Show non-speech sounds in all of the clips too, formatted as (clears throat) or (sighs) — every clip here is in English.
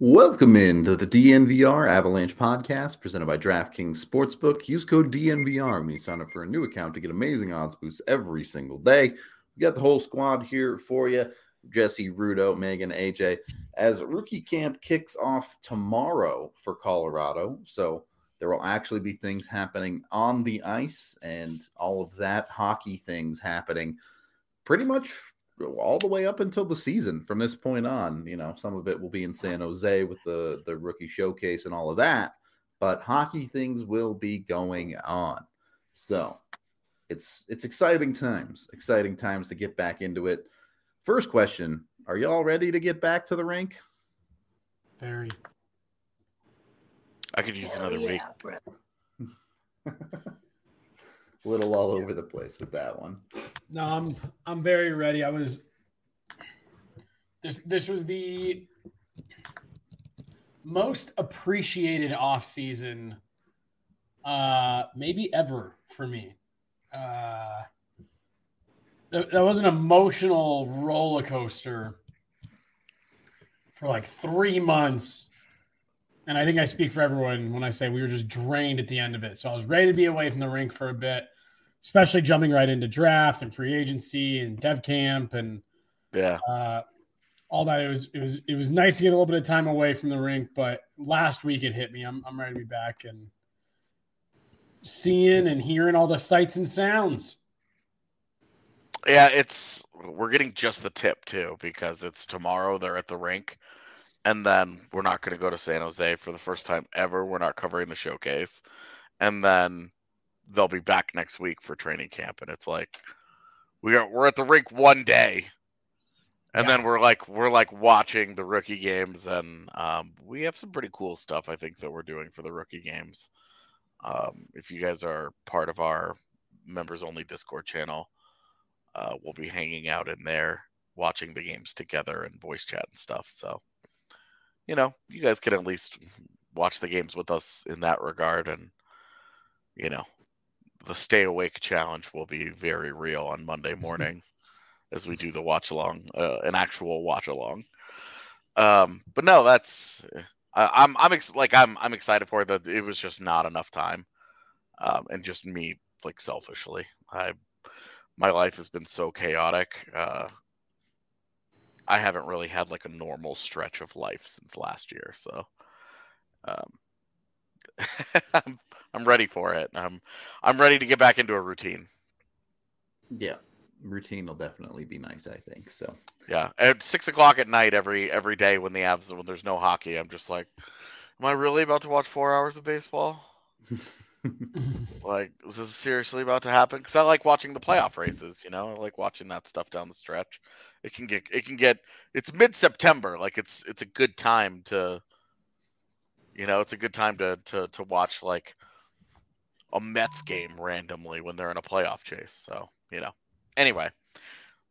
Welcome into the DNVR Avalanche podcast presented by DraftKings Sportsbook. Use code DNVR when you sign up for a new account to get amazing odds boosts every single day. We got the whole squad here for you Jesse, Rudo, Megan, AJ, as rookie camp kicks off tomorrow for Colorado. So there will actually be things happening on the ice and all of that hockey things happening pretty much all the way up until the season from this point on. You know, some of it will be in San Jose with the the rookie showcase and all of that, but hockey things will be going on. So it's it's exciting times, exciting times to get back into it. First question: Are y'all ready to get back to the rink? Very. I could use another oh, week. (laughs) little all over the place with that one. No, I'm I'm very ready. I was this this was the most appreciated off season uh maybe ever for me. Uh that, that was an emotional roller coaster for like 3 months. And I think I speak for everyone when I say we were just drained at the end of it. So I was ready to be away from the rink for a bit especially jumping right into draft and free agency and dev camp and yeah, uh, all that. It was it was it was nice to get a little bit of time away from the rink, but last week it hit me. I'm I'm ready to be back and seeing and hearing all the sights and sounds. Yeah, it's we're getting just the tip too because it's tomorrow. They're at the rink, and then we're not going to go to San Jose for the first time ever. We're not covering the showcase, and then they'll be back next week for training camp, and it's like we are we're at the rink one day, and yeah. then we're like we're like watching the rookie games, and um, we have some pretty cool stuff I think that we're doing for the rookie games. Um, if you guys are part of our members only Discord channel, uh, we'll be hanging out in there watching the games together and voice chat and stuff. So, you know, you guys can at least watch the games with us in that regard and you know the stay awake challenge will be very real on Monday (laughs) morning as we do the watch along, uh, an actual watch along. Um, but no, that's I, I'm, I'm ex- like I'm I'm excited for it. That it was just not enough time, um, and just me like selfishly, I my life has been so chaotic. Uh, I haven't really had like a normal stretch of life since last year, so um, (laughs) I'm, I'm ready for it. I'm I'm ready to get back into a routine. Yeah, routine will definitely be nice. I think so. Yeah, at six o'clock at night every every day when the Avs when there's no hockey, I'm just like, am I really about to watch four hours of baseball? (laughs) like, is this seriously about to happen? Because I like watching the playoff races. You know, I like watching that stuff down the stretch. It can get it can get it's mid September. Like it's it's a good time to you know, it's a good time to to to watch like a Mets game randomly when they're in a playoff chase. So, you know. Anyway,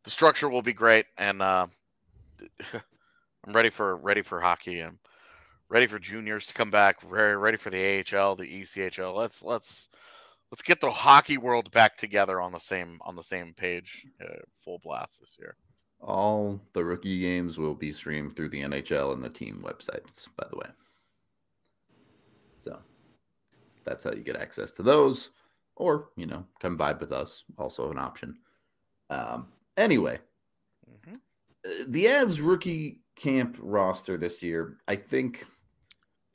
the structure will be great and uh, (laughs) I'm ready for ready for hockey. I'm ready for juniors to come back. Very ready for the AHL, the ECHL. Let's let's let's get the hockey world back together on the same on the same page, uh, full blast this year. All the rookie games will be streamed through the NHL and the team websites, by the way. So that's how you get access to those. Or, you know, come vibe with us, also an option. Um, anyway, mm-hmm. Uh, the Avs rookie camp roster this year, I think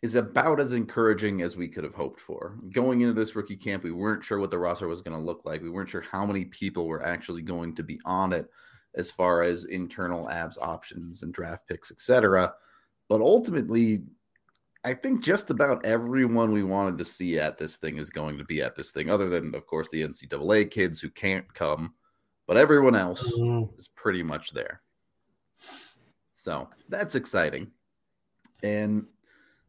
is about as encouraging as we could have hoped for. Going into this rookie camp, we weren't sure what the roster was going to look like. We weren't sure how many people were actually going to be on it as far as internal Avs options and draft picks, etc. But ultimately, I think just about everyone we wanted to see at this thing is going to be at this thing, other than, of course, the NCAA kids who can't come. But everyone else mm-hmm. is pretty much there. So that's exciting. And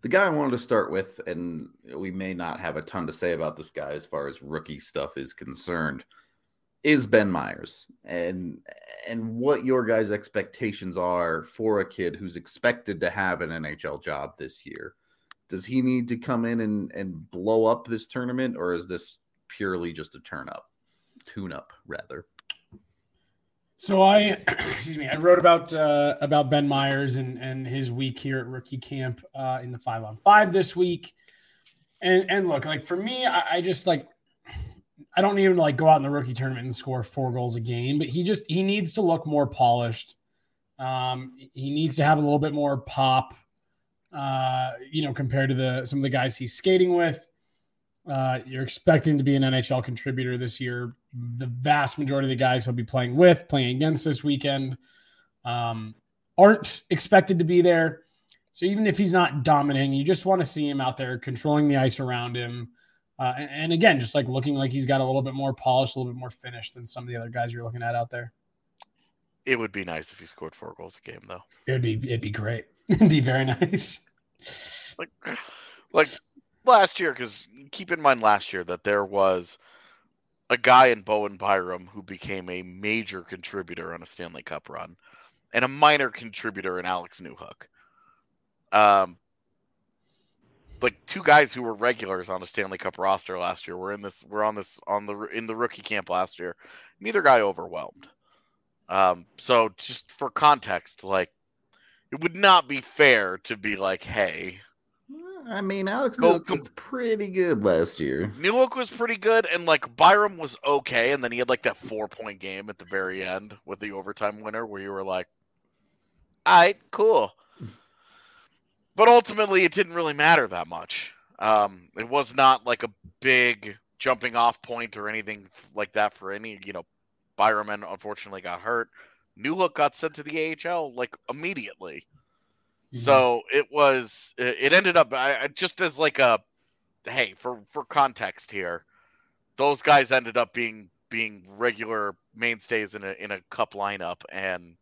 the guy I wanted to start with, and we may not have a ton to say about this guy as far as rookie stuff is concerned, is Ben Meyers and and what your guys' expectations are for a kid who's expected to have an NHL job this year. Does he need to come in and, and blow up this tournament, or is this purely just a turn up, tune up rather? So I, (clears throat) excuse me, I wrote about uh, about Ben Meyers and and his week here at rookie camp uh, in the five on five this week, and and look, like for me, I, I just like I don't need him to like go out in the rookie tournament and score four goals a game, but he just he needs to look more polished. Um, he needs to have a little bit more pop, uh, you know, compared to the some of the guys he's skating with. Uh, you're expecting to be an NHL contributor this year. The vast majority of the guys he'll be playing with, playing against this weekend, um, aren't expected to be there. So even if he's not dominating, you just want to see him out there controlling the ice around him. Uh, and, and, again, just like looking like he's got a little bit more polish, a little bit more finish than some of the other guys you're looking at out there. It would be nice if he scored four goals a game, though. It would be. It'd be great. (laughs) it'd be very nice. Like, like last year, because keep in mind last year that there was a guy in Bowen Byram who became a major contributor on a Stanley Cup run, and a minor contributor in Alex Newhook. Um, like two guys who were regulars on a Stanley Cup roster last year were in this. We're on this on the in the rookie camp last year. Neither guy overwhelmed. Um, so just for context, like it would not be fair to be like, hey, I mean, Alex Newhook was pretty good last year. Newhook was pretty good, and like Byram was okay, and then he had like that four point game at the very end with the overtime winner, where you were like, "All right, cool." But ultimately, it didn't really matter that much. Um, it was not like a big jumping off point or anything like that for any. You know, Byram unfortunately got hurt. Newhook got sent to the AHL like immediately. So it was. It ended up I, just as like a, hey, for for context here, those guys ended up being being regular mainstays in a in a cup lineup, and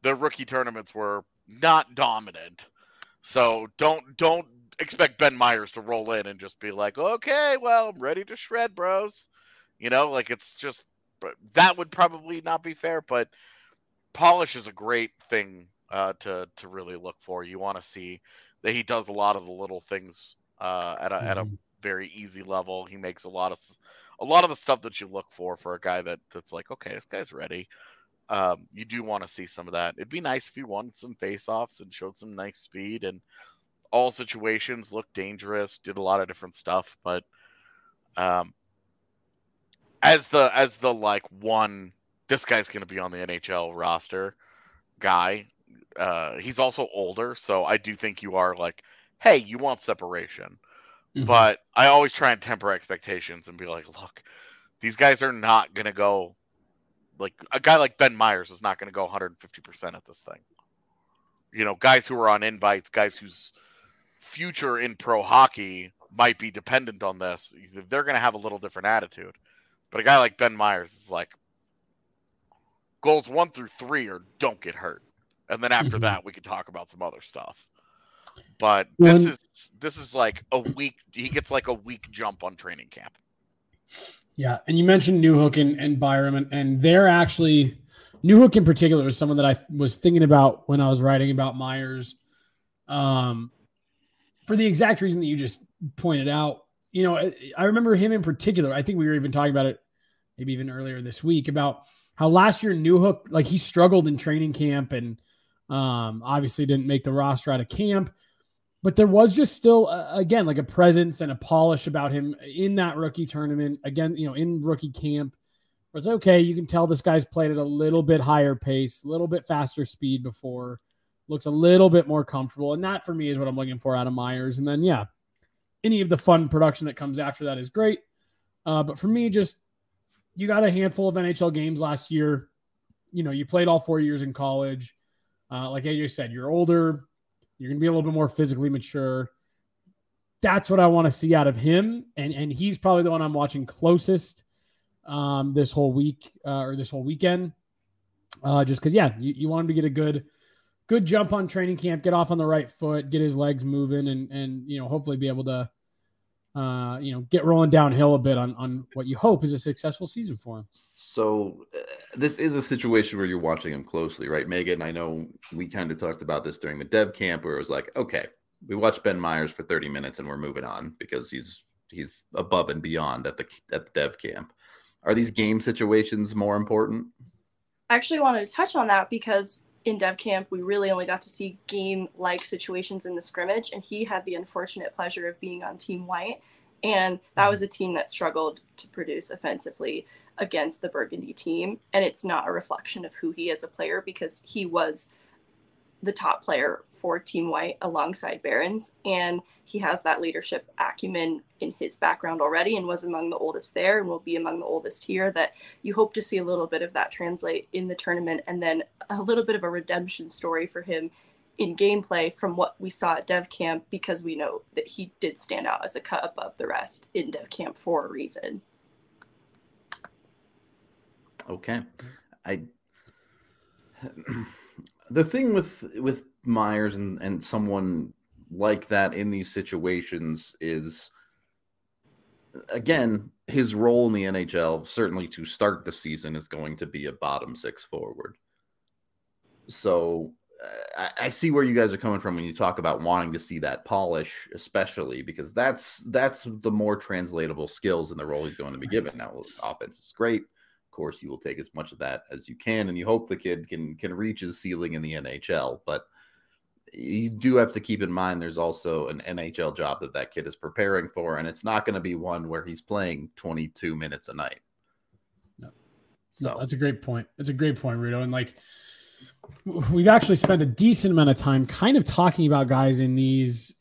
the rookie tournaments were not dominant. So don't don't expect Ben Meyers to roll in and just be like, okay, well, I'm ready to shred, bros. You know, like it's just that would probably not be fair, but polish is a great thing uh, to to really look for. You want to see that he does a lot of the little things uh, at a mm-hmm. at a mm-hmm. very easy level. He makes a lot of a lot of the stuff that you look for for a guy that that's like, okay, this guy's ready. Um, you do want to see some of that. It'd be nice if he won some face-offs and showed some nice speed and all situations looked dangerous, did a lot of different stuff, but um, as the as the like one this guy's going to be on the NHL roster guy uh, he's also older, so I do think you are like, hey, you want separation. Mm-hmm. But I always try and temper expectations and be like, look, these guys are not going to go like a guy like Ben Meyers is not going to go 150% at this thing. You know, guys who are on invites, guys whose future in pro hockey might be dependent on this, they're going to have a little different attitude. But a guy like Ben Meyers is like, goals one through three or don't get hurt and then after mm-hmm. that we can talk about some other stuff. But this is this is like a week. He gets like a week jump on training camp. Yeah, and you mentioned Newhook and, and Byram, and, and they're actually Newhook in particular is someone that I was thinking about when I was writing about Meyers, Um, for the exact reason that you just pointed out, you know, I, I remember him in particular. I think we were even talking about it maybe even earlier this week about how last year Newhook like he struggled in training camp and um, obviously, didn't make the roster out of camp, but there was just still, uh, again, like a presence and a polish about him in that rookie tournament. Again, you know, in rookie camp, it's okay. You can tell this guy's played at a little bit higher pace, a little bit faster speed before. looks a little bit more comfortable. And that for me is what I'm looking for out of Meyers. And then, yeah, any of the fun production that comes after that is great. Uh, but for me, just you got a handful of NHL games last year. You know, you played all four years in college. Uh, like AJ said, you're older. You're going to be a little bit more physically mature. That's what I want to see out of him. And, and he's probably the one I'm watching closest um, this whole week uh, or this whole weekend. Uh, just because, yeah, you, you want him to get a good – good jump on training camp, get off on the right foot, get his legs moving, and and you know hopefully be able to, uh, you know, get rolling downhill a bit on on what you hope is a successful season for him. So uh, this is a situation where you're watching him closely, right, Megan? I know we kind of talked about this during the dev camp, where it was like, okay, we watched Ben Meyers for 30 minutes and we're moving on because he's he's above and beyond at the at the dev camp. Are these game situations more important? I actually wanted to touch on that because in dev camp, we really only got to see game like situations in the scrimmage, and he had the unfortunate pleasure of being on Team White. And that mm-hmm. was a team that struggled to produce offensively against the Burgundy team. And it's not a reflection of who he is a player because he was the top player for Team White alongside Barons. And he has that leadership acumen in his background already and was among the oldest there and will be among the oldest here. That you hope to see a little bit of that translate in the tournament and then a little bit of a redemption story for him in gameplay from what we saw at Dev Camp because we know that he did stand out as a cut above the rest in Dev Camp for a reason. Okay. I the thing with with Meyers and and someone like that in these situations is again his role in the NHL certainly to start the season is going to be a bottom six forward. So uh, I, I, see where you guys are coming from when you talk about wanting to see that polish, especially because that's that's the more translatable skills in the role he's going to be given. Now, offense is great course, you will take as much of that as you can, and you hope the kid can can reach his ceiling in the NHL. But you do have to keep in mind there's also an NHL job that that kid is preparing for, and it's not going to be one where he's playing 22 minutes a night. No. So no, that's a great point. That's a great point, Rudo. And like we've actually spent a decent amount of time kind of talking about guys in these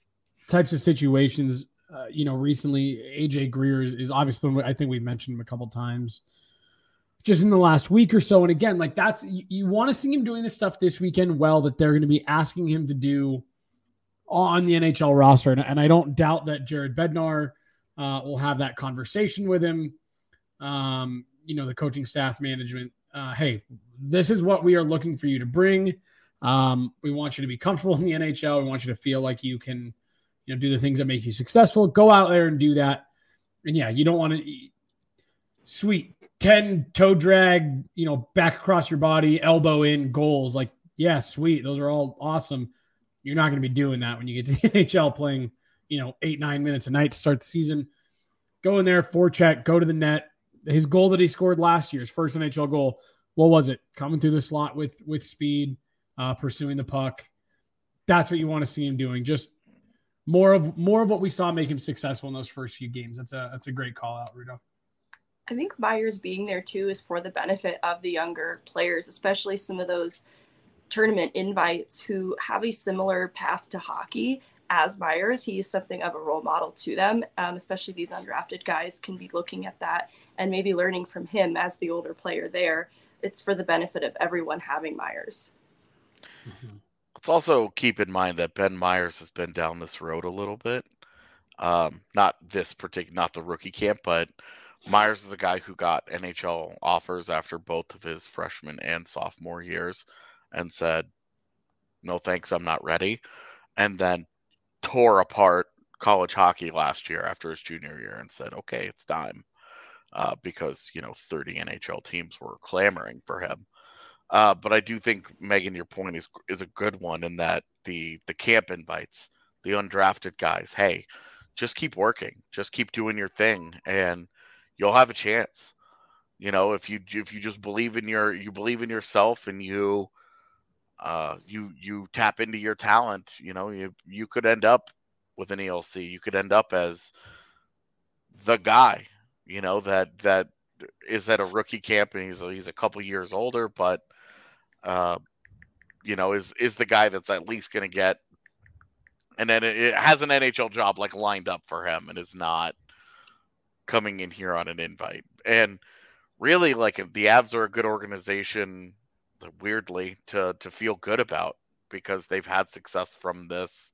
types of situations. Uh, you know, recently AJ Greer is, is obviously I think we mentioned him a couple times just in the last week or so. And again, like that's you, you want to see him doing this stuff this weekend well that they're going to be asking him to do on the NHL roster. And, and I don't doubt that Jared Bednar uh, will have that conversation with him. Um, you know, the coaching staff management. Uh, hey, this is what we are looking for you to bring. Um, we want you to be comfortable in the NHL. We want you to feel like you can, you know, do the things that make you successful. Go out there and do that. And yeah, you don't want to. Sweet, 10 toe drag, you know, back across your body, elbow in goals. Like, yeah, sweet. Those are all awesome. You're not going to be doing that when you get to (laughs) the NHL playing, you know, eight, nine minutes a night to start the season. Go in there, forecheck, go to the net. His goal that he scored last year, his first NHL goal, what was it? Coming through the slot with with speed, uh, pursuing the puck. That's what you want to see him doing. Just more of more of what we saw make him successful in those first few games. That's a that's a great call out, Rudo. I think Meyers being there too is for the benefit of the younger players, especially some of those tournament invites who have a similar path to hockey as Meyers. He is something of a role model to them, um, especially these undrafted guys can be looking at that and maybe learning from him as the older player there. It's for the benefit of everyone having Meyers. Mm-hmm. Let's also keep in mind that Ben Meyers has been down this road a little bit. Um, not this particular, not the rookie camp, but Meyers is a guy who got NHL offers after both of his freshman and sophomore years and said, no thanks, I'm not ready. And then tore apart college hockey last year after his junior year and said, okay, it's time. Uh, because, you know, 30 NHL teams were clamoring for him. Uh, but I do think, Megan, your point is is a good one in that the the camp invites, the undrafted guys, hey, just keep working, just keep doing your thing. And you'll have a chance. You know, if you if you just believe in your you believe in yourself and you uh you you tap into your talent, you know, you you could end up with an ELC. You could end up as the guy, you know, that that is at a rookie camp and he's he's a couple years older, but uh you know, is is the guy that's at least going to get, and then it has an NHL job like lined up for him, and is not coming in here on an invite. And really, like the Avs are a good organization, weirdly to to feel good about because they've had success from this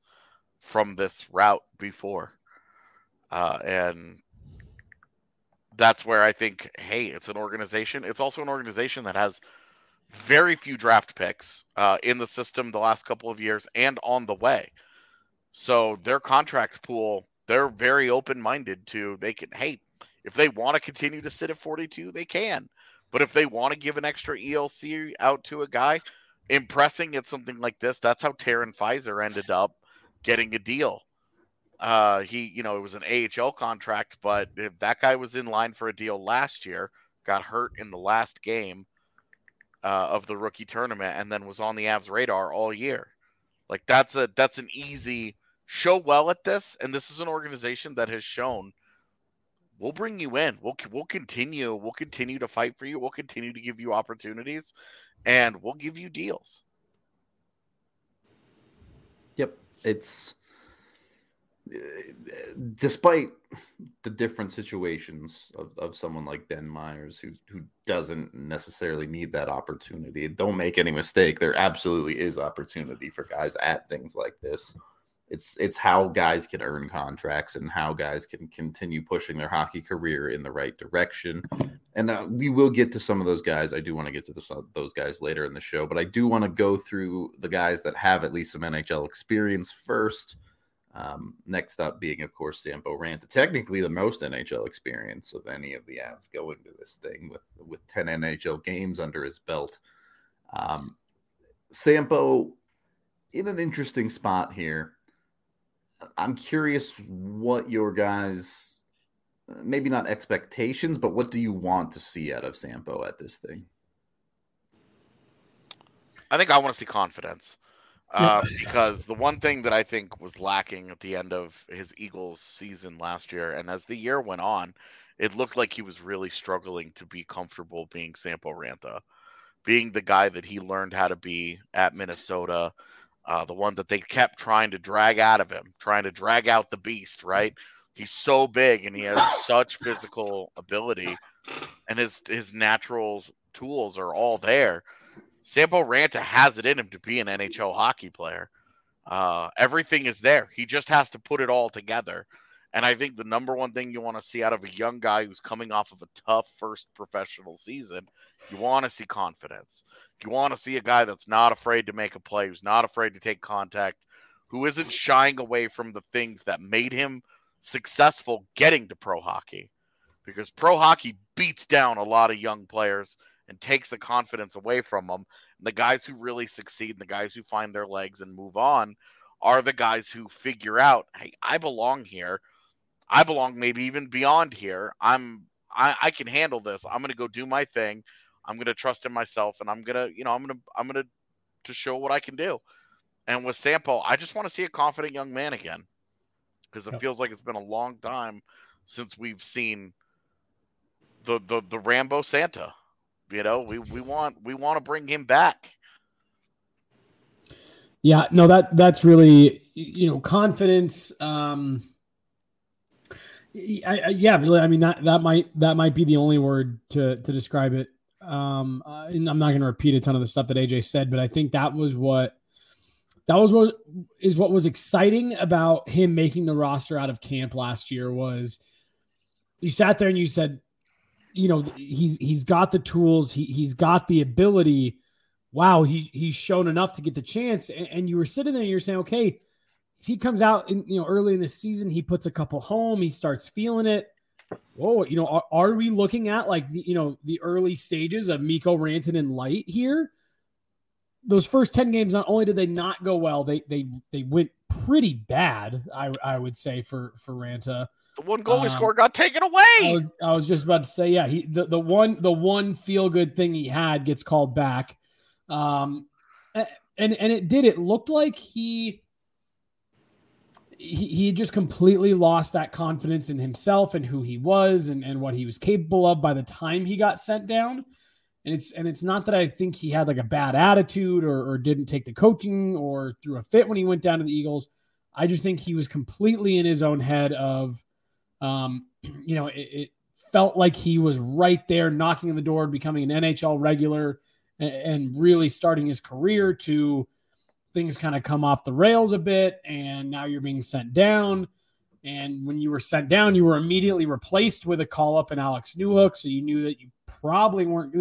from this route before, uh, and that's where I think, hey, it's an organization. It's also an organization that has very few draft picks uh, in the system the last couple of years and on the way. So their contract pool, they're very open minded to they can, hey, if they want to continue to sit at 42, they can. But if they want to give an extra ELC out to a guy, impressing at something like this, that's how Tarun Fizer ended up getting a deal. Uh, he, you know, it was an AHL contract, but that guy was in line for a deal last year, got hurt in the last game uh, of the rookie tournament, and then was on the Avs radar all year. Like that's a that's an easy show well at this, and this is an organization that has shown we'll bring you in. We'll we'll continue. We'll continue to fight for you. We'll continue to give you opportunities, and we'll give you deals. Yep, it's despite the different situations of, of someone like Ben Meyers who who doesn't necessarily need that opportunity. Don't make any mistake, there absolutely is opportunity for guys at things like this. It's it's how guys can earn contracts and how guys can continue pushing their hockey career in the right direction. And uh, we will get to some of those guys. I do want to get to those guys later in the show, but I do want to go through the guys that have at least some NHL experience first um, next up being, of course, Sampo Ranta, technically the most NHL experience of any of the Avs going to this thing with with 10 NHL games under his belt. Um, Sampo in an interesting spot here. I'm curious what your guys, maybe not expectations, but what do you want to see out of Sampo at this thing? I think I want to see confidence. Uh, because the one thing that I think was lacking at the end of his Eagles season last year, and as the year went on, it looked like he was really struggling to be comfortable being Sampo Ranta, being the guy that he learned how to be at Minnesota, uh, the one that they kept trying to drag out of him, trying to drag out the beast, right? He's so big and he has (laughs) such physical ability, and his his natural tools are all there Sampo Ranta has it in him to be an NHL hockey player. Uh, everything is there. He just has to put it all together. And I think the number one thing you want to see out of a young guy who's coming off of a tough first professional season, you want to see confidence. You want to see a guy that's not afraid to make a play, who's not afraid to take contact, who isn't shying away from the things that made him successful getting to pro hockey. Because pro hockey beats down a lot of young players and takes the confidence away from them. And the guys who really succeed and the guys who find their legs and move on are the guys who figure out, hey, I belong here. I belong maybe even beyond here. I'm I, I can handle this. I'm gonna go do my thing. I'm gonna trust in myself and I'm gonna, you know, I'm gonna I'm gonna to show what I can do. And with Sampo, I just want to see a confident young man again. Because it yep. feels like it's been a long time since we've seen the the the Rambo Santa. You know, we, we want we want to bring him back. Yeah, no, that that's really you know confidence. Um, I, I, yeah, really. I mean that that might that might be the only word to to describe it. Um, uh, and I'm not going to repeat a ton of the stuff that AJ said, but I think that was what that was what is what was exciting about him making the roster out of camp last year was you sat there and you said you know he's he's got the tools he he's got the ability. Wow he he's shown enough to get the chance. And, and you were sitting there and you're saying okay if he comes out in you know early in the season he puts a couple home he starts feeling it whoa you know are, are we looking at like the, you know the early stages of Mikko Rantanen in light here those first 10 games not only did they not go well they they they went pretty bad i i would say for for Ranta the one goal um, he scored got taken away. I was, I was just about to say, yeah, he the, the one the one feel good thing he had gets called back. Um and and it did. It looked like he he, he just completely lost that confidence in himself and who he was and, and what he was capable of by the time he got sent down. And it's and it's not that I think he had like a bad attitude or, or didn't take the coaching or threw a fit when he went down to the Eagles. I just think he was completely in his own head of, um, (clears throat) you know, it, it felt like he was right there knocking on the door, becoming an NHL regular and, and really starting his career to things kind of come off the rails a bit. And now you're being sent down. And when you were sent down, you were immediately replaced with a call up in Alex Newhook. So you knew that you probably weren't.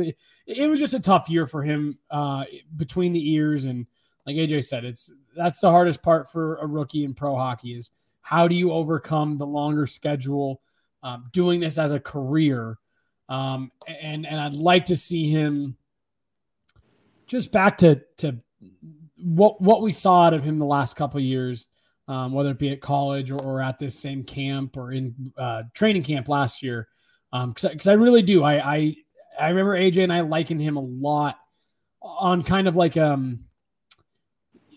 It was just a tough year for him uh, between the ears. And like AJ said, it's that's the hardest part for a rookie in pro hockey is how do you overcome the longer schedule, um, doing this as a career. Um, and and I'd like to see him just back to to what what we saw out of him the last couple years um, whether it be at college or, or, at this same camp or in uh, training camp last year. Because um, I really do. I, I I remember AJ and I liking him a lot on kind of like um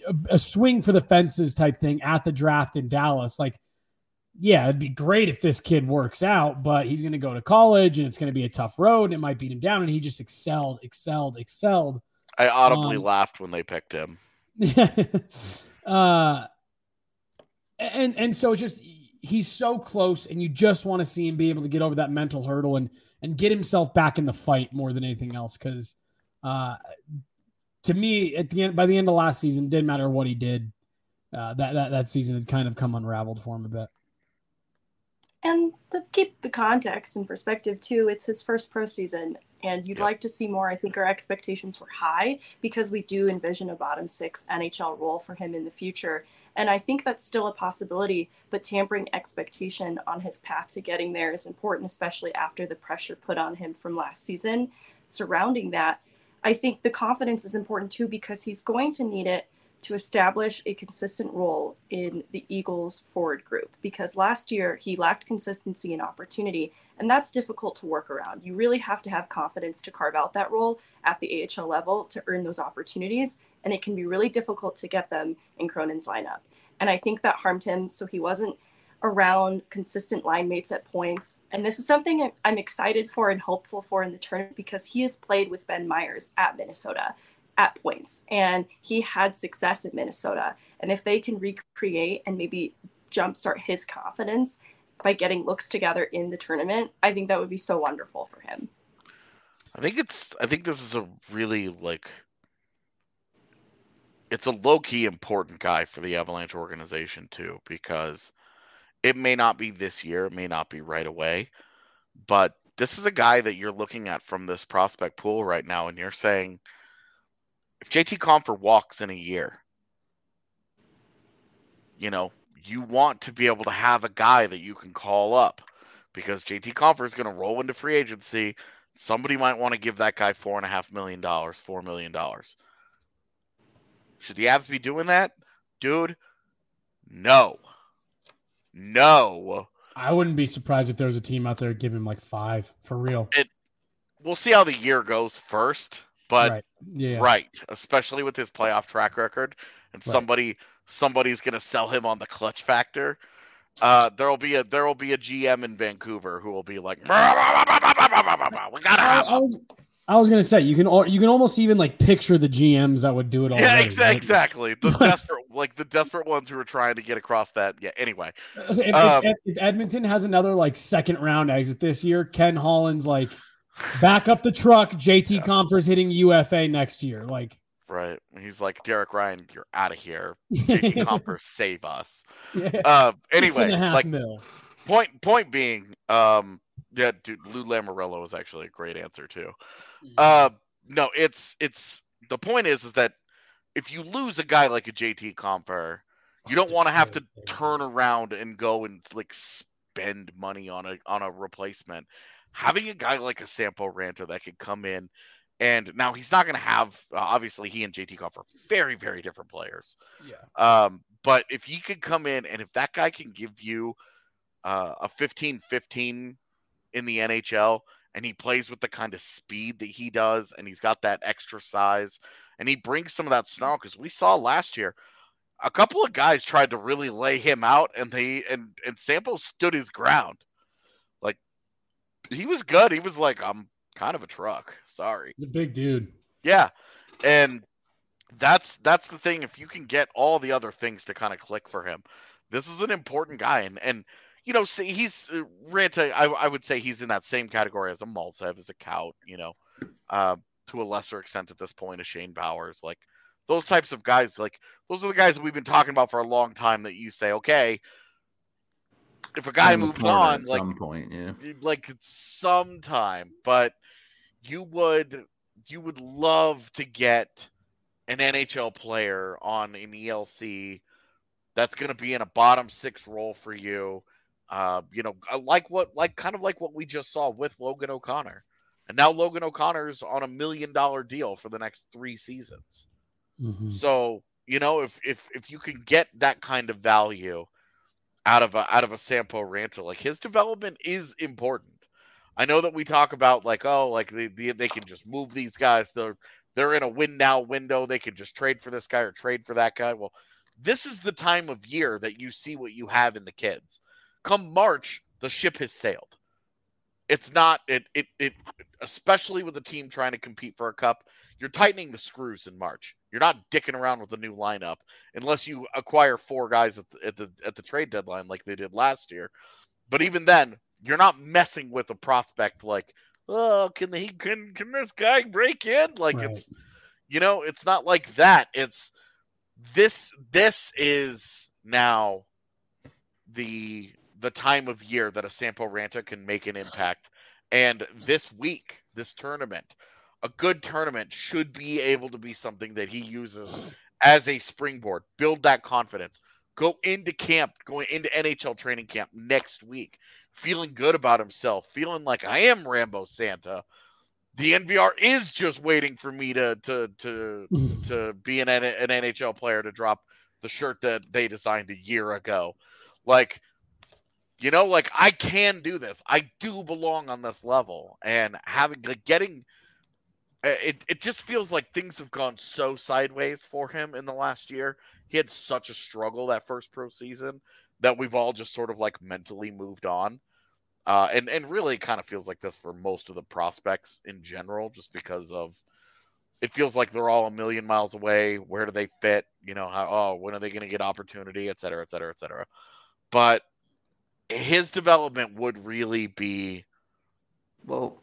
a, a swing for the fences type thing at the draft in Dallas. Like, yeah, it'd be great if this kid works out, but he's going to go to college and it's going to be a tough road. And it might beat him down. And he just excelled, excelled, excelled. I audibly um, laughed when they picked him. (laughs) uh, and and so it's just he's so close, and you just want to see him be able to get over that mental hurdle and and get himself back in the fight more than anything else. Because uh, to me, at the end by the end of last season, didn't matter what he did. Uh, that that that season had kind of come unraveled for him a bit. And to keep the context and perspective too, it's his first pro season, and you'd yep. like to see more. I think our expectations were high because we do envision a bottom six NHL role for him in the future. And I think that's still a possibility, but tampering expectation on his path to getting there is important, especially after the pressure put on him from last season surrounding that. I think the confidence is important too because he's going to need it to establish a consistent role in the Eagles forward group because last year he lacked consistency and opportunity, and that's difficult to work around. You really have to have confidence to carve out that role at the AHL level to earn those opportunities, and it can be really difficult to get them in Cronin's lineup. And I think that harmed him, so he wasn't around consistent line mates at points. And this is something I'm excited for and hopeful for in the tournament because he has played with Ben Meyers at Minnesota at points and he had success in Minnesota. And if they can recreate and maybe jumpstart his confidence by getting looks together in the tournament, I think that would be so wonderful for him. I think it's I think this is a really like it's a low key important guy for the Avalanche organization too, because it may not be this year, it may not be right away, but this is a guy that you're looking at from this prospect pool right now, and you're saying, if JT Compher walks in a year, you know, you want to be able to have a guy that you can call up because JT Compher is going to roll into free agency. Somebody might want to give that guy four and a half million dollars, four million dollars. Should the Avs be doing that? Dude, no. No. I wouldn't be surprised if there was a team out there giving him like five for real. It we'll see how the year goes first, but right, yeah. right especially with his playoff track record, and right. somebody somebody's gonna sell him on the clutch factor. Uh, there will be a there will be a GM in Vancouver who will be like, we gotta have. I, was I was gonna say you can you can almost even like picture the GMs that would do it all. Yeah, exactly. exactly. The (laughs) desperate, like the desperate ones who are trying to get across that. Yeah. Anyway, if, um, if, if, Edmonton has another like second round exit this year, Ken Holland's like back up the truck. JT (laughs) yeah. Compher's hitting UFA next year. Like, right? He's like Derek Ryan, you're out of here. JT (laughs) Compher, save us. Yeah. Uh, anyway, like mil. point point being, um, yeah, dude, Lou Lamoriello was actually a great answer too. Uh, no, it's it's the point is is that if you lose a guy like a JT Compher, you don't want to have to turn around and go and like spend money on a on a replacement. Having a guy like a Sampo Ranta that could come in and now he's not going to have uh, obviously he and JT Compher very very different players. Yeah. Um, but if he could come in and if that guy can give you uh, a 15-15 in the NHL and he plays with the kind of speed that he does, and he's got that extra size, and he brings some of that snarl because we saw last year a couple of guys tried to really lay him out, and they and and Sampo stood his ground. Like he was good. He was like, I'm kind of a truck. Sorry. The big dude. Yeah. And that's that's the thing. If you can get all the other things to kind of click for him, this is an important guy. And and you know, see, he's uh, Ranta. I, I would say he's in that same category as a Maltsev, as a Kaut. You know, uh, to a lesser extent at this point, a Shane Bowers. Like those types of guys. Like those are the guys that we've been talking about for a long time. That you say, okay, if a guy moves on, at like some point, yeah. like sometime, but you would you would love to get an NHL player on an ELC that's going to be in a bottom six role for you. Uh, you know, uh, like what, like kind of like what we just saw with Logan O'Connor, and now Logan O'Connor's on a million dollar deal for the next three seasons. Mm-hmm. So you know, if if if you can get that kind of value out of a out of a Sampo Ranta, like his development is important. I know that we talk about like, oh, like they, they, they can just move these guys. They're they're in a win now window. They can just trade for this guy or trade for that guy. Well, this is the time of year that you see what you have in the kids. Come March, the ship has sailed. It's not it it it especially with a team trying to compete for a cup. You're tightening the screws in March. You're not dicking around with a new lineup unless you acquire four guys at the, at the at the trade deadline like they did last year. But even then, you're not messing with a prospect like, oh, can he can can this guy break in? Like right. it's you know, it's not like that. It's this this is now the the time of year that a Sampo Ranta can make an impact. And this week, this tournament, a good tournament should be able to be something that he uses as a springboard, build that confidence, go into camp, going into NHL training camp next week, feeling good about himself, feeling like I am Rambo Santa. The DNVR is just waiting for me to to to (laughs) to be an, an NHL player to drop the shirt that they designed a year ago. Like, you know, like I can do this. I do belong on this level, and having like getting it, it just feels like things have gone so sideways for him in the last year. He had such a struggle that first pro season that we've all just sort of like mentally moved on. Uh, and and really kind of feels like this for most of the prospects in general, just because of it feels like they're all a million miles away. Where do they fit? You know, how oh when are they going to get opportunity, et cetera, et cetera, et cetera. But his development would really be well.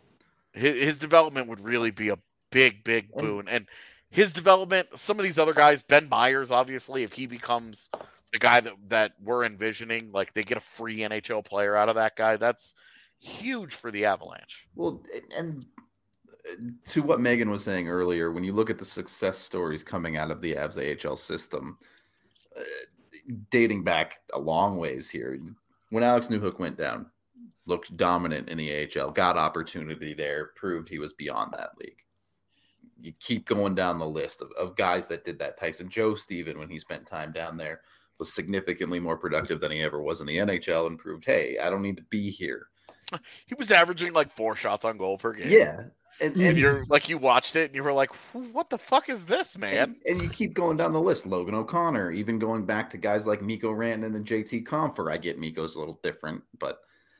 His, his development would really be a big, big boon. And his development, some of these other guys, Ben Meyers, obviously, if he becomes the guy that, that we're envisioning, like they get a free NHL player out of that guy, that's huge for the Avalanche. Well, and to what Megan was saying earlier, when you look at the success stories coming out of the Avs AHL system, uh, dating back a long ways here, when Alex Newhook went down, looked dominant in the AHL, got opportunity there, proved he was beyond that league you keep going down the list of, of guys that did that. Tyson Jost even, when he spent time down there, was significantly more productive than he ever was in the NHL and proved, hey, I don't need to be here. (laughs) He was averaging like four shots on goal per game. Yeah. And, and, and you're like you watched it and you were like, what the fuck is this, man? And, and, you keep going down the list. Logan O'Connor, even going back to guys like Mikko Rantanen and JT Compher. I get Mikko's a little different, but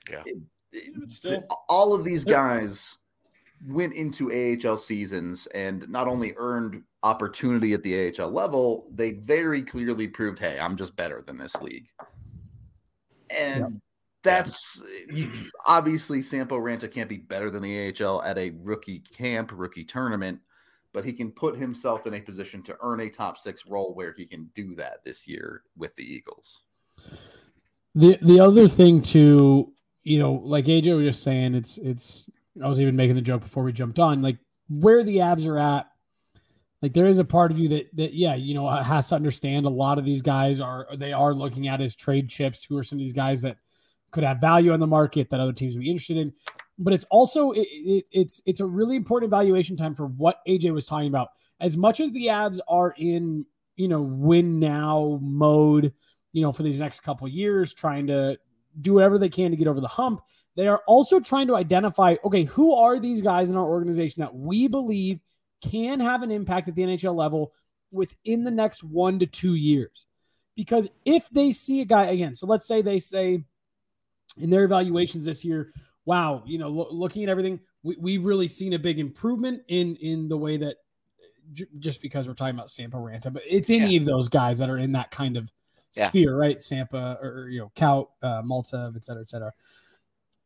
yeah, it, it, still all of these guys went into AHL seasons and not only earned opportunity at the AHL level, they very clearly proved, hey, I'm just better than this league. And yeah. that's you, obviously Sampo Ranta can't be better than the AHL at a rookie camp, rookie tournament, but he can put himself in a position to earn a top six role where he can do that this year with the Eagles. The the other thing too, you know, like AJ was just saying, it's it's I was even making the joke before we jumped on, like where the Avs are at. Like there is a part of you that that yeah, you know, has to understand a lot of these guys are they are looking at as trade chips. Who are some of these guys that could have value on the market that other teams would be interested in? But it's also it, it, it's it's a really important evaluation time for what AJ was talking about. As much as the Avs are in you know win now mode, you know, for these next couple years, trying to do whatever they can to get over the hump they are also trying to identify okay, who are these guys in our organization that we believe can have an impact at the NHL level within the next one to two years? Because if they see a guy again, so let's say they say in their evaluations this year, wow, you know, lo- looking at everything, we, we've really seen a big improvement in in the way that j- just because we're talking about Sampo Ranta, but it's any Yeah. of those guys that are in that kind of Yeah. sphere, right? Sampo or you know, Kaut, uh, Malta, et cetera, et cetera.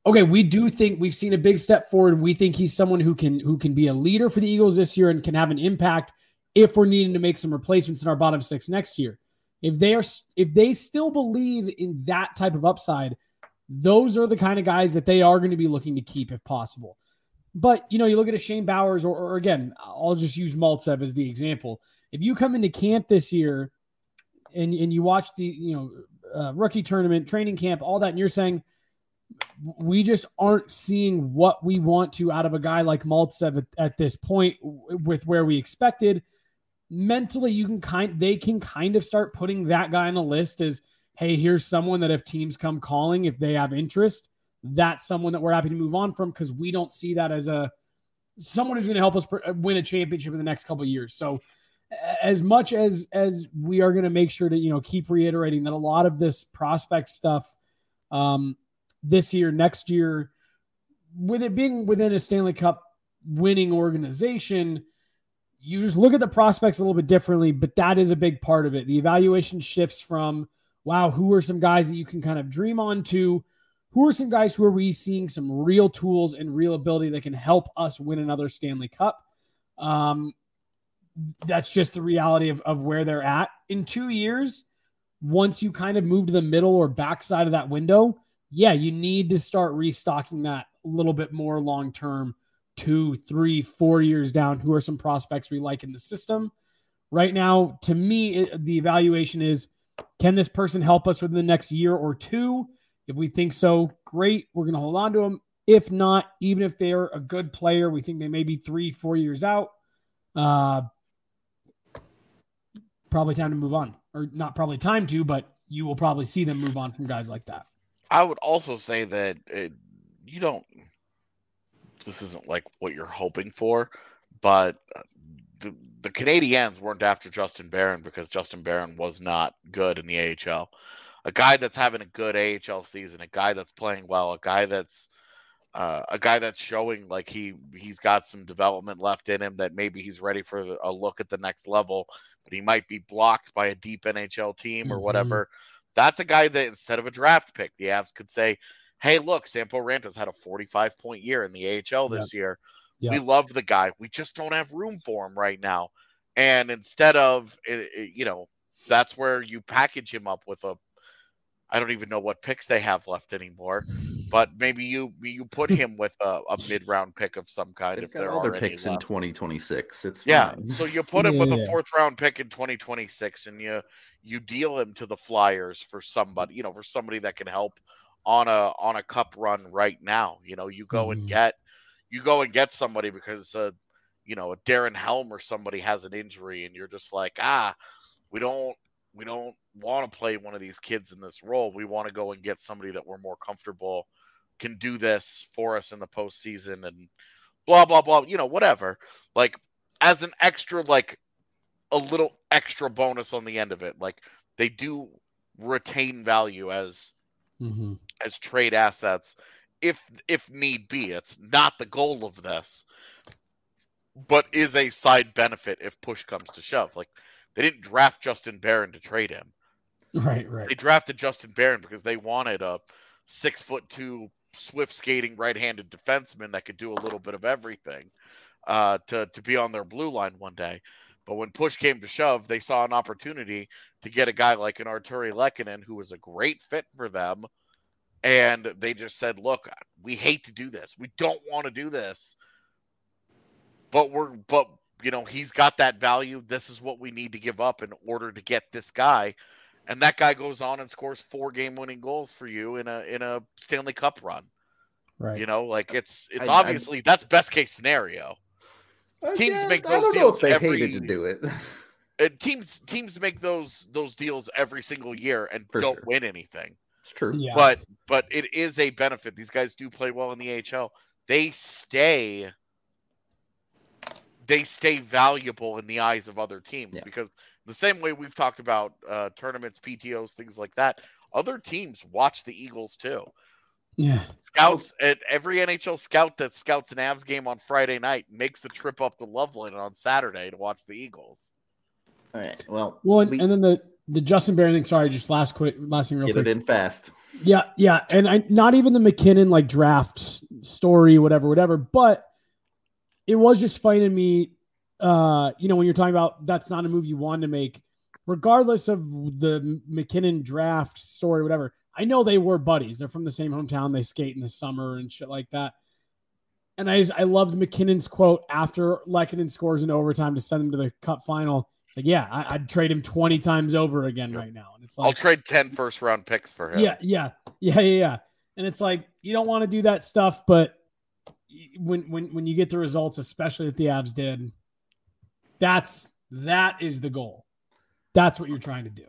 Okay, we do think we've seen a big step forward. We think he's someone who can who can be a leader for the Eagles this year and can have an impact if we're needing to make some replacements in our bottom six next year. If they are if they still believe in that type of upside, those are the kind of guys that they are going to be looking to keep if possible. But you know, you look at a Shane Bowers, or, or again, I'll just use Maltsev as the example. If you come into camp this year and and you watch the you know uh, rookie tournament, training camp, all that, and you're saying we just aren't seeing what we want to out of a guy like Maltsev at, at this point with where we expected. Mentally, you can kind they can kind of start putting that guy on the list as hey, here's someone that if teams come calling, if they have interest, that's someone that we're happy to move on from because we don't see that as a someone who's going to help us win a championship in the next couple years. So as much as as we are going to make sure to you know keep reiterating that a lot of this prospect stuff um this year next year with it being within a Stanley Cup winning organization you just look at the prospects a little bit differently but that is a big part of it. The evaluation shifts from wow who are some guys that you can kind of dream on to? Who are some guys who are we seeing some real tools and real ability that can help us win another Stanley Cup? Um that's just the reality of, of where they're at. In two years once you kind of move to the middle or backside of that window yeah you need to start restocking that a little bit more long term two three four years down who are some prospects we like in the system. Right now to me it, the evaluation is can this person help us within the next year or two? If we think so great we're going to hold on to them if not even if they're a good player we think they may be three four years out uh probably time to move on or not probably time to but you will probably see them move on from guys like that I would also say that it, you don't. This isn't like what you're hoping for, but uh, the the Canadiens weren't after Justin Barron because Justin Barron was not good in the AHL. A guy that's having a good AHL season, a guy that's playing well, a guy that's uh, a guy that's showing like he he's got some development left in him that maybe he's ready for a look at the next level, but he might be blocked by a deep NHL team or Mhm. whatever. That's a guy that instead of a draft pick, the Avs could say, "Hey, look, Sampo Ranta's had a 45 point year in the AHL this year. Yep. We love the guy. We just don't have room for him right now." And instead of you know, that's where you package him up with a I don't even know what picks they have left anymore, but maybe you you put him with a, a mid round pick of some kind They've if got there all are their any picks in 2026. It's Yeah, so you (laughs) put him with Yeah, a fourth round pick in 2026, and you you deal him to the Flyers for somebody, you know, for somebody that can help on a on a cup run right now. You know, you go and get you go and get somebody because uh, you know a Darren Helm or somebody has an injury, and you're just like, ah, we don't we don't want to play one of these kids in this role. We want to go and get somebody that we're more comfortable can do this for us in the postseason and blah blah blah. You know, whatever. Like as an extra, like a little extra bonus on the end of it. Like they do retain value as mm-hmm. as trade assets if if need be. It's not the goal of this, but is a side benefit if push comes to shove. Like they didn't draft Justin Barron to trade him. right right They drafted Justin Barron because they wanted a six foot two swift skating right handed defenseman that could do a little bit of everything uh, to to be on their blue line one day. But when push came to shove, they saw an opportunity to get a guy like an Artturi Lehkonen who was a great fit for them. And they just said, look, we hate to do this. We don't want to do this. But we're but you know, he's got that value. This is what we need to give up in order to get this guy. And that guy goes on and scores four game winning goals for you in a in a Stanley Cup run. right You know, like it's it's I- I- obviously that's best case scenario. Teams yeah, make I those don't know deals if they every- hated to do it. (laughs) And teams teams make those those deals every single year and For don't sure. win anything. it's true. yeah But but it is a benefit. These guys do play well in the AHL. They stay they stay valuable in the eyes of other teams Yeah. because the same way we've talked about uh, tournaments, PTOs, things like that. Other teams watch the Eagles too. Yeah. Scouts at every NHL scout that scouts an Avs game on Friday night makes the trip up to Loveland on Saturday to watch the Eagles. All right. Well, well, and, we, and then the the Justin Barron thing. Sorry, just last quick, last thing, real get quick. Get it in fast. Yeah, yeah, and I not even the MacKinnon like draft story, whatever, whatever. But it was just funny to me. Uh, you know, when you're talking about that's not a move you want to make, regardless of the MacKinnon draft story, whatever. I know they were buddies. They're from the same hometown. They skate in the summer and shit like that. And I I loved MacKinnon's quote after Lehkonen scores in overtime to send them to the cup final. It's like, yeah, I, would trade him 20 times over again right now. And it's like I'll trade 10 first round picks for him. Yeah, yeah, yeah, yeah, yeah. And it's like you don't want to do that stuff, but when when when you get the results, especially that the Avs did, that's that is the goal. That's what you're trying to do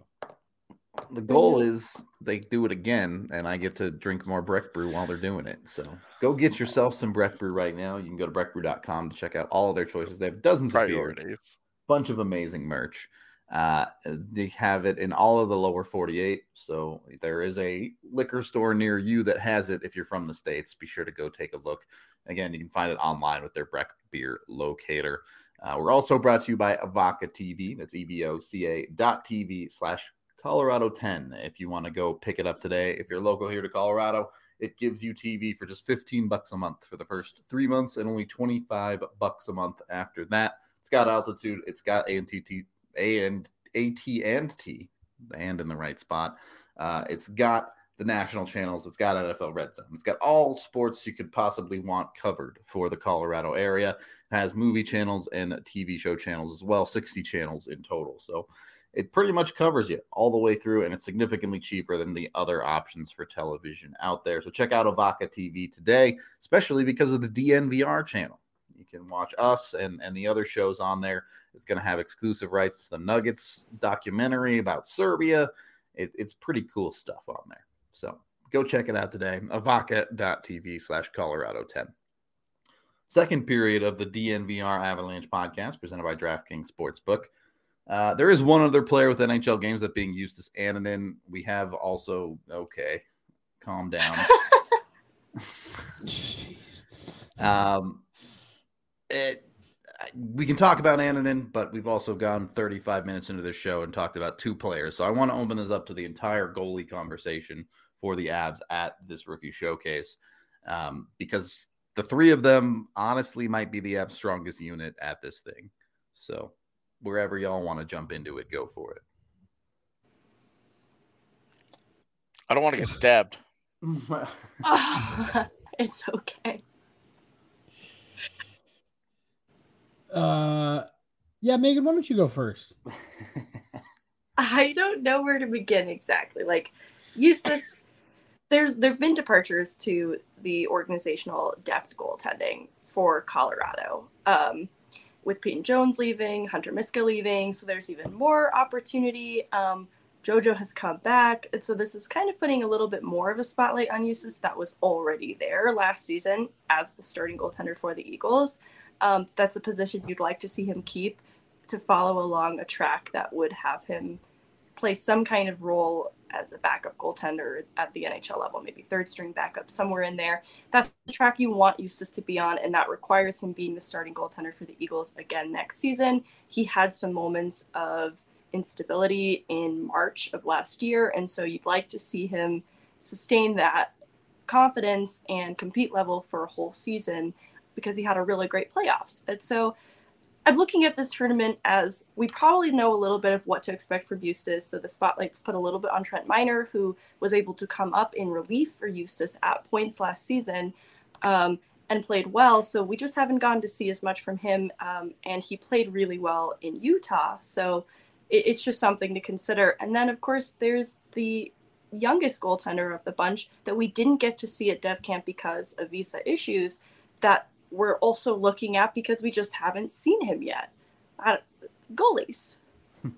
the goal is they do it again and I get to drink more Breck Brew while they're doing it. So go get yourself some Breck Brew right now. You can go to breckbrew.com to check out all of their choices. They have dozens Priorities. of beers, bunch of amazing merch. Uh, they have it in all of the lower 48. So there is a liquor store near you that has it. If you're from the States, be sure to go take a look. Again, you can find it online with their Breck Beer locator. Uh, we're also brought to you by Evoca TV. That's E-V-O-C-A dot TV slash Colorado 10 if you want to go pick it up today. If you're local here to Colorado, it gives you TV for just 15 bucks a month for the first three months and only 25 bucks a month after that. It's got altitude, it's got A and T, A and AT and T, and in the right spot. Uh, it's got the national channels, it's got NFL Red Zone, it's got all sports you could possibly want covered for the Colorado area. It has movie channels and TV show channels as well, 60 channels in total. So it pretty much covers you all the way through, and it's significantly cheaper than the other options for television out there. So check out Evoca TV today, especially because of the DNVR channel. You can watch us and, and the other shows on there. It's going to have exclusive rights to the Nuggets documentary about Serbia. It, it's pretty cool stuff on there. So go check it out today. Evoca.tv slash Colorado 10. Second period of the DNVR Avalanche podcast presented by DraftKings Sportsbook. Uh, there is one other player with NHL games that being used as then We have also okay, calm down. (laughs) um, it we can talk about Annunen, but we've also gone 35 minutes into this show and talked about two players. So I want to open this up to the entire goalie conversation for the Avs at this rookie showcase um, because the three of them honestly might be the Avs' strongest unit at this thing. So wherever y'all want to jump into it, go for it. I don't want to get (laughs) stabbed. (laughs) it's okay. Uh, yeah, Megan, why don't you go first? I don't know where to begin exactly. Like, Justus, there's there've been departures to the organizational depth goaltending for Colorado. Um, with Peyton Jones leaving, Hunter Miska leaving, so there's even more opportunity. Um, JoJo has come back, and so this is kind of putting a little bit more of a spotlight on Justus that was already there last season as the starting goaltender for the Eagles. Um, that's a position you'd like to see him keep to follow along a track that would have him play some kind of role as a backup goaltender at the NHL level, maybe third string backup, somewhere in there. That's the track you want Justus to be on, and that requires him being the starting goaltender for the Eagles again next season. He had some moments of instability in March of last year, and so you'd like to see him sustain that confidence and compete level for a whole season because he had a really great playoffs. And so I'm looking at this tournament as we probably know a little bit of what to expect for Justus. So the spotlight's put a little bit on Trent Miner, who was able to come up in relief for Justus at points last season um, and played well. So we just haven't gotten to see as much from him. Um, and he played really well in Utah. So it, it's just something to consider. And then, of course, there's the youngest goaltender of the bunch that we didn't get to see at Dev Camp because of visa issues that we're also looking at because we just haven't seen him yet. Uh, goalies. (laughs)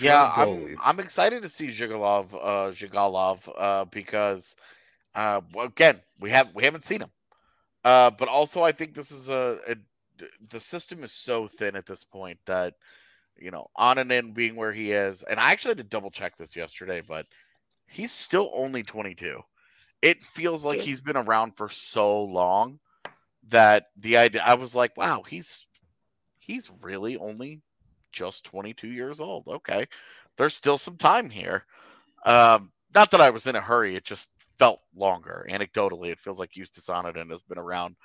yeah, I'm, I'm excited to see Zhigalov, uh, Zhigalov, uh, because, uh, again, we have we haven't seen him, uh, but also I think this is a, a the system is so thin at this point that you know on and in being where he is, and I actually had to double check this yesterday, but he's still only 22 it feels like he's been around for so long that the idea I was like, wow, he's he's really only just 22 years old. Okay, there's still some time here. Um, not that I was in a hurry; it just felt longer. Anecdotally, it feels like Justus Annunen has been around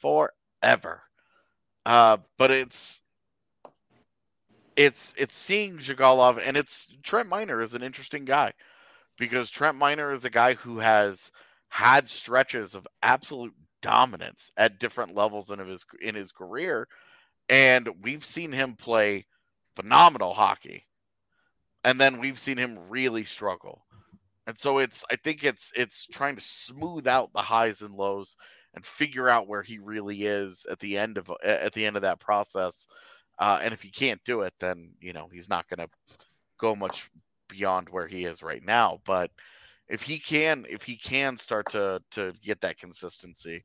forever. Uh, but it's it's it's seeing Zhigalov, and it's Trent Miner is an interesting guy because Trent Miner is a guy who has had stretches of absolute dominance at different levels in his in his career, and we've seen him play phenomenal hockey, and then we've seen him really struggle. And so it's I think it's it's trying to smooth out the highs and lows and figure out where he really is at the end of at the end of that process. Uh, and if he can't do it, then you know he's not going to go much beyond where he is right now. But if he can, if he can start to to get that consistency,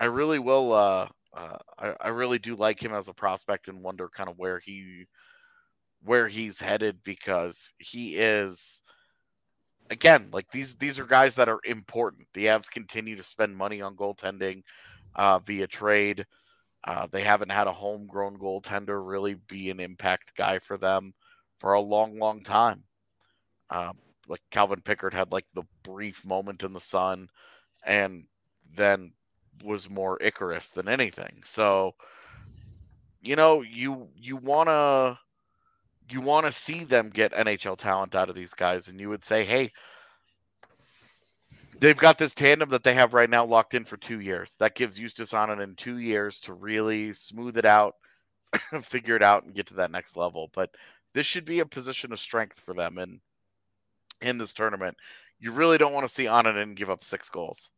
I really will. Uh, uh, I, I really do like him as a prospect and wonder kind of where he where he's headed because he is again, like these these are guys that are important. The Avs continue to spend money on goaltending uh, via trade. Uh, they haven't had a homegrown goaltender really be an impact guy for them for a long, long time. Um, like Calvin Pickard had like the brief moment in the sun, and then was more Icarus than anything. So, you know, you you wanna you want to see them get NHL talent out of these guys, and you would say, hey, they've got this tandem that they have right now locked in for two years. That gives Justus in two years to really smooth it out, (coughs) figure it out, and get to that next level. But this should be a position of strength for them in in this tournament. You really don't want to see Annunen give up six goals.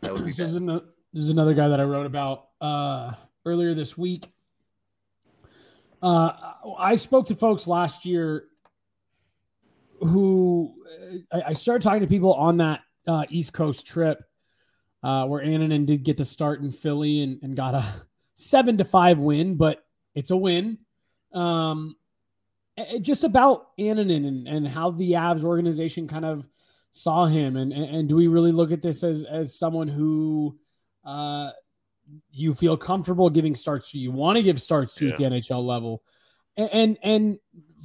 This is, an, this is another guy that I wrote about uh, earlier this week. Uh, I spoke to folks last year who I, I started talking to people on that uh, East Coast trip uh, where Annunen did get to start in Philly and, and got a (laughs) seven to five win, but it's a win. Um, just about Annunen and, and how the Avs organization kind of saw him, and, and, and do we really look at this as as someone who uh, you feel comfortable giving starts to. You want to give starts to yeah. at the NHL level, and and, and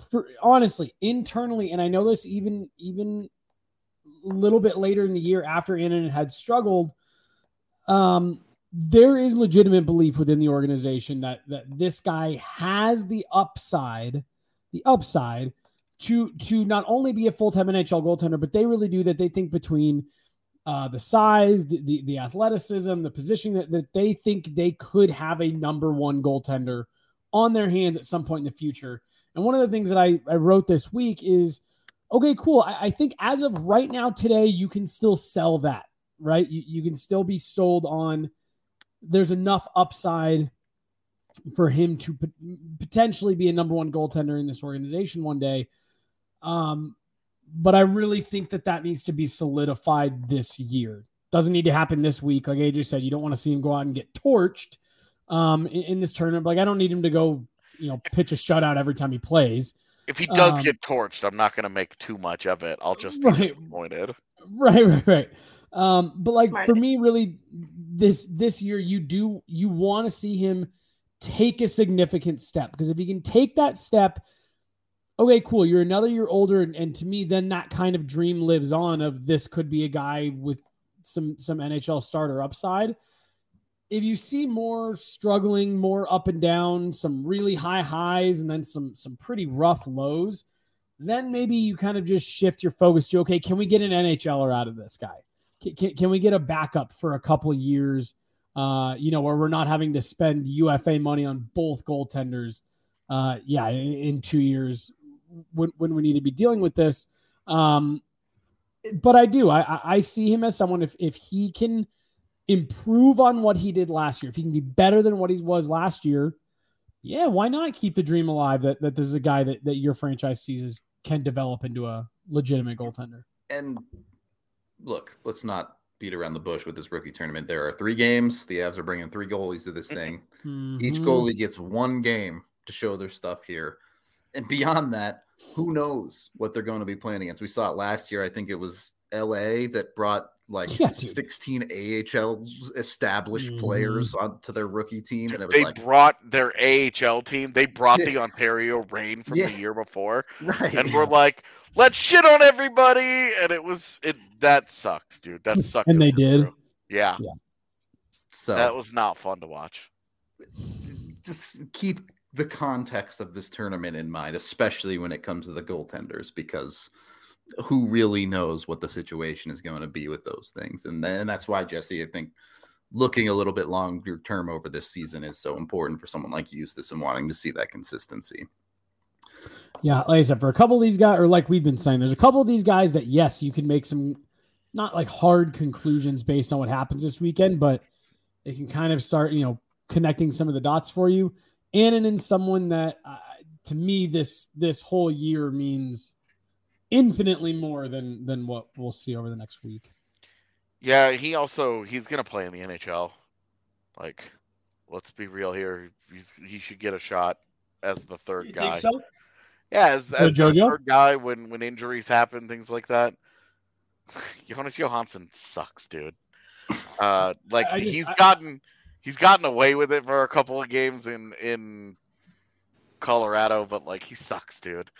for honestly internally, and I know this even even a little bit later in the year after Annunen had struggled. Um, there is legitimate belief within the organization that that this guy has the upside, the upside to to not only be a full time NHL goaltender, but they really do that. They think between uh, the size, the, the, the athleticism, the position that, that they think they could have a number one goaltender on their hands at some point in the future. And one of the things that I, I wrote this week is okay, cool. I, I think as of right now, today, you can still sell that, right? You, you can still be sold on there's enough upside for him to potentially be a number one goaltender in this organization one day. Um, but I really think that that needs to be solidified this year. Doesn't need to happen this week. Like AJ said, you don't want to see him go out and get torched um, in, in, this tournament. Like I don't need him to go, you know, pitch a shutout every time he plays. If he does um, get torched, I'm not going to make too much of it. I'll just be right, disappointed. Right, right, right. Um, but like right. for me, really, this this year, you do you want to see him take a significant step because if you can take that step okay, cool. You're another year older, and, and, to me, then that kind of dream lives on. Of this could be a guy with some some NHL starter upside. If you see more struggling, more up and down, some really high highs, and then some some pretty rough lows, then maybe you kind of just shift your focus to okay, can we get an NHLer out of this guy? Can, can, can we get a backup for a couple years? Uh, you know, where we're not having to spend UFA money on both goaltenders. Uh, yeah, in, in two years when, when we need to be dealing with this. Um, but I do. I, I see him as someone if if he can improve on what he did last year, if he can be better than what he was last year, yeah, why not keep the dream alive that, that this is a guy that, that your franchise sees as can develop into a legitimate goaltender. And look, let's not beat around the bush with this rookie tournament. There are three games. The Avs are bringing three goalies to this thing. Mm-hmm. Each goalie gets one game to show their stuff here and beyond that, who knows what they're going to be playing against? We saw it last year. I think it was LA that brought like yeah, 16 AHL established mm-hmm. players onto their rookie team. And it was they like, brought their AHL team. They brought yeah. the Ontario Reign from yeah. the year before. (laughs) Right. And we're like, let's shit on everybody. And it was it that sucked, dude. That sucked. and they did. Yeah. yeah. So that was not fun to watch. Just keep the context of this tournament in mind, especially when it comes to the goaltenders, because who really knows what the situation is going to be with those things. And then that's why Jesse, I think looking a little bit longer term over this season is so important for someone like Justus and wanting to see that consistency. Yeah, like I said, for a couple of these guys, or like we've been saying, there's a couple of these guys that yes, you can make some not like hard conclusions based on what happens this weekend, but it can kind of start, you know, connecting some of the dots for you. And in someone that, uh, to me, this this whole year means infinitely more than than what we'll see over the next week. Yeah, he also he's gonna play in the NHL. Like, let's be real here. He's he should get a shot as the third you guy. so? Yeah, as, as the third guy when when injuries happen, things like that. (sighs) Jonas Johansson sucks, dude. Uh, (laughs) like just, he's I, gotten he's gotten away with it for a couple of games in in Colorado, but like he sucks, dude.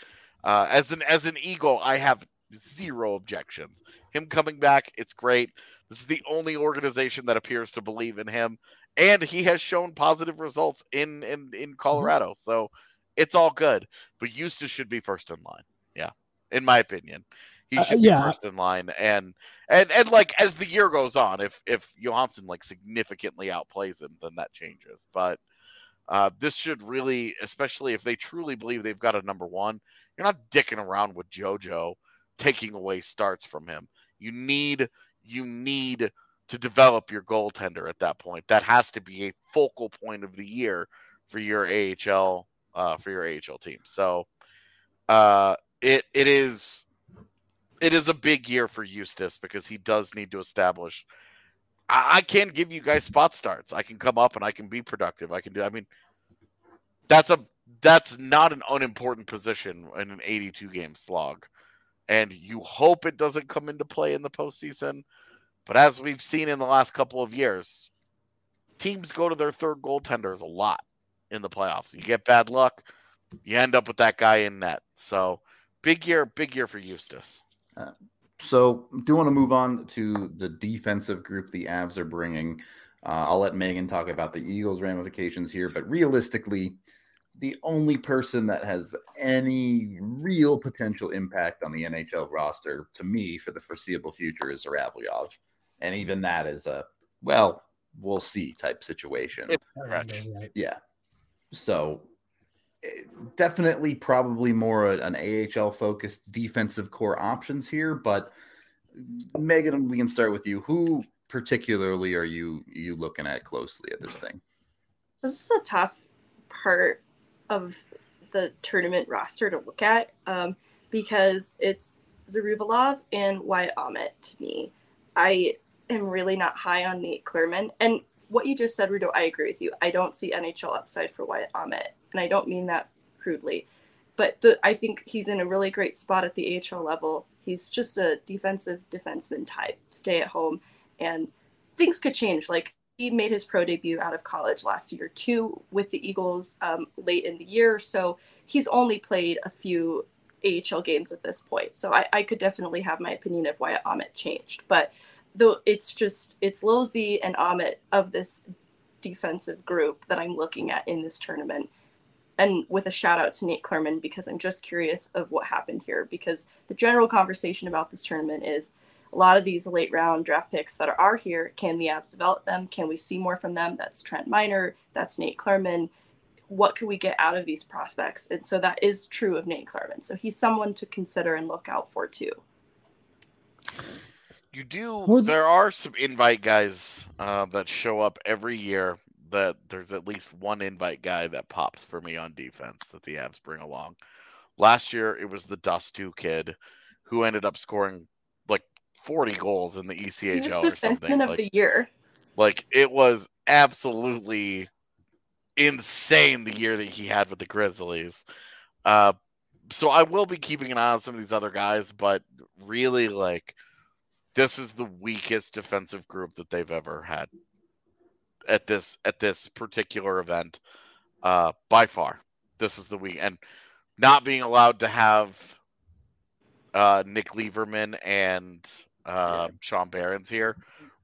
Uh, as an as an Eagle, I have zero objections. Him coming back, it's great. This is the only organization that appears to believe in him, and he has shown positive results in in in mm-hmm. Colorado. So it's all good. But Justus should be first in line. Yeah, in my opinion, he uh, should uh, yeah. be first in line. And and and like as the year goes on, if if Johansson like significantly outplays him, then that changes. But uh, this should really, especially if they truly believe they've got a number one, you're not dicking around with JoJo taking away starts from him. You need you need to develop your goaltender at that point. That has to be a focal point of the year for your AHL uh, for your AHL team. So uh, it it is it is a big year for Justus because he does need to establish. I, I can give you guys spot starts. I can come up and I can be productive. I can do. I mean, that's a that's not an unimportant position in an 82 game slog. And you hope it doesn't come into play in the postseason. But as we've seen in the last couple of years, teams go to their third goaltenders a lot in the playoffs. You get bad luck, you end up with that guy in net. So big year, big year for Justus. Uh, so do want to move on to the defensive group the Avs are bringing. Uh, I'll let Megan talk about the Eagles' ramifications here, but realistically, the only person that has any real potential impact on the NHL roster to me for the foreseeable future is Zhuravlyov. And even that is a, well, we'll see type situation. Yeah. So eh, definitely probably more an AHL focused defensive core options here. But Megan, we can start with you. Who particularly are you you looking at closely at this thing? This is a tough part of the tournament roster to look at um, because it's Zhuravlyov and Wyatt Aamodt to me. I am really not high on Nate Clurman. And what you just said, Rudo, I agree with you. I don't see NHL upside for Wyatt Aamodt. And I don't mean that crudely. But the, I think he's in a really great spot at the AHL level. He's just a defensive defenseman type, stay at home. And things could change. Like he made his pro debut out of college last year too with the Eagles um, late in the year. So he's only played a few AHL games at this point. So I, I could definitely have my opinion of why Aamodt changed. But though it's just it's Lil Z and Aamodt of this defensive group that I'm looking at in this tournament. And with a shout out to Nate Clurman because I'm just curious of what happened here because the general conversation about this tournament is a lot of these late round draft picks that are here, can the Avs develop them? Can we see more from them? That's Trent Miner, that's Nate Clurman. What can we get out of these prospects? And so that is true of Nate Clurman. So he's someone to consider and look out for too. You do. There are some invite guys uh, that show up every year. That there's at least one invite guy that pops for me on defense that the Avs bring along. Last year it was the Dust Two kid, who ended up scoring 40 goals in the ECHL he was or something. of like, the year. Like it was absolutely insane the year that he had with the Grizzlies. Uh, so I will be keeping an eye on some of these other guys, but really, like, this is the weakest defensive group that they've ever had at this at this particular event, uh, by far. This is the week, and not being allowed to have uh, Nick Leivermann and uh. Sean Behrens here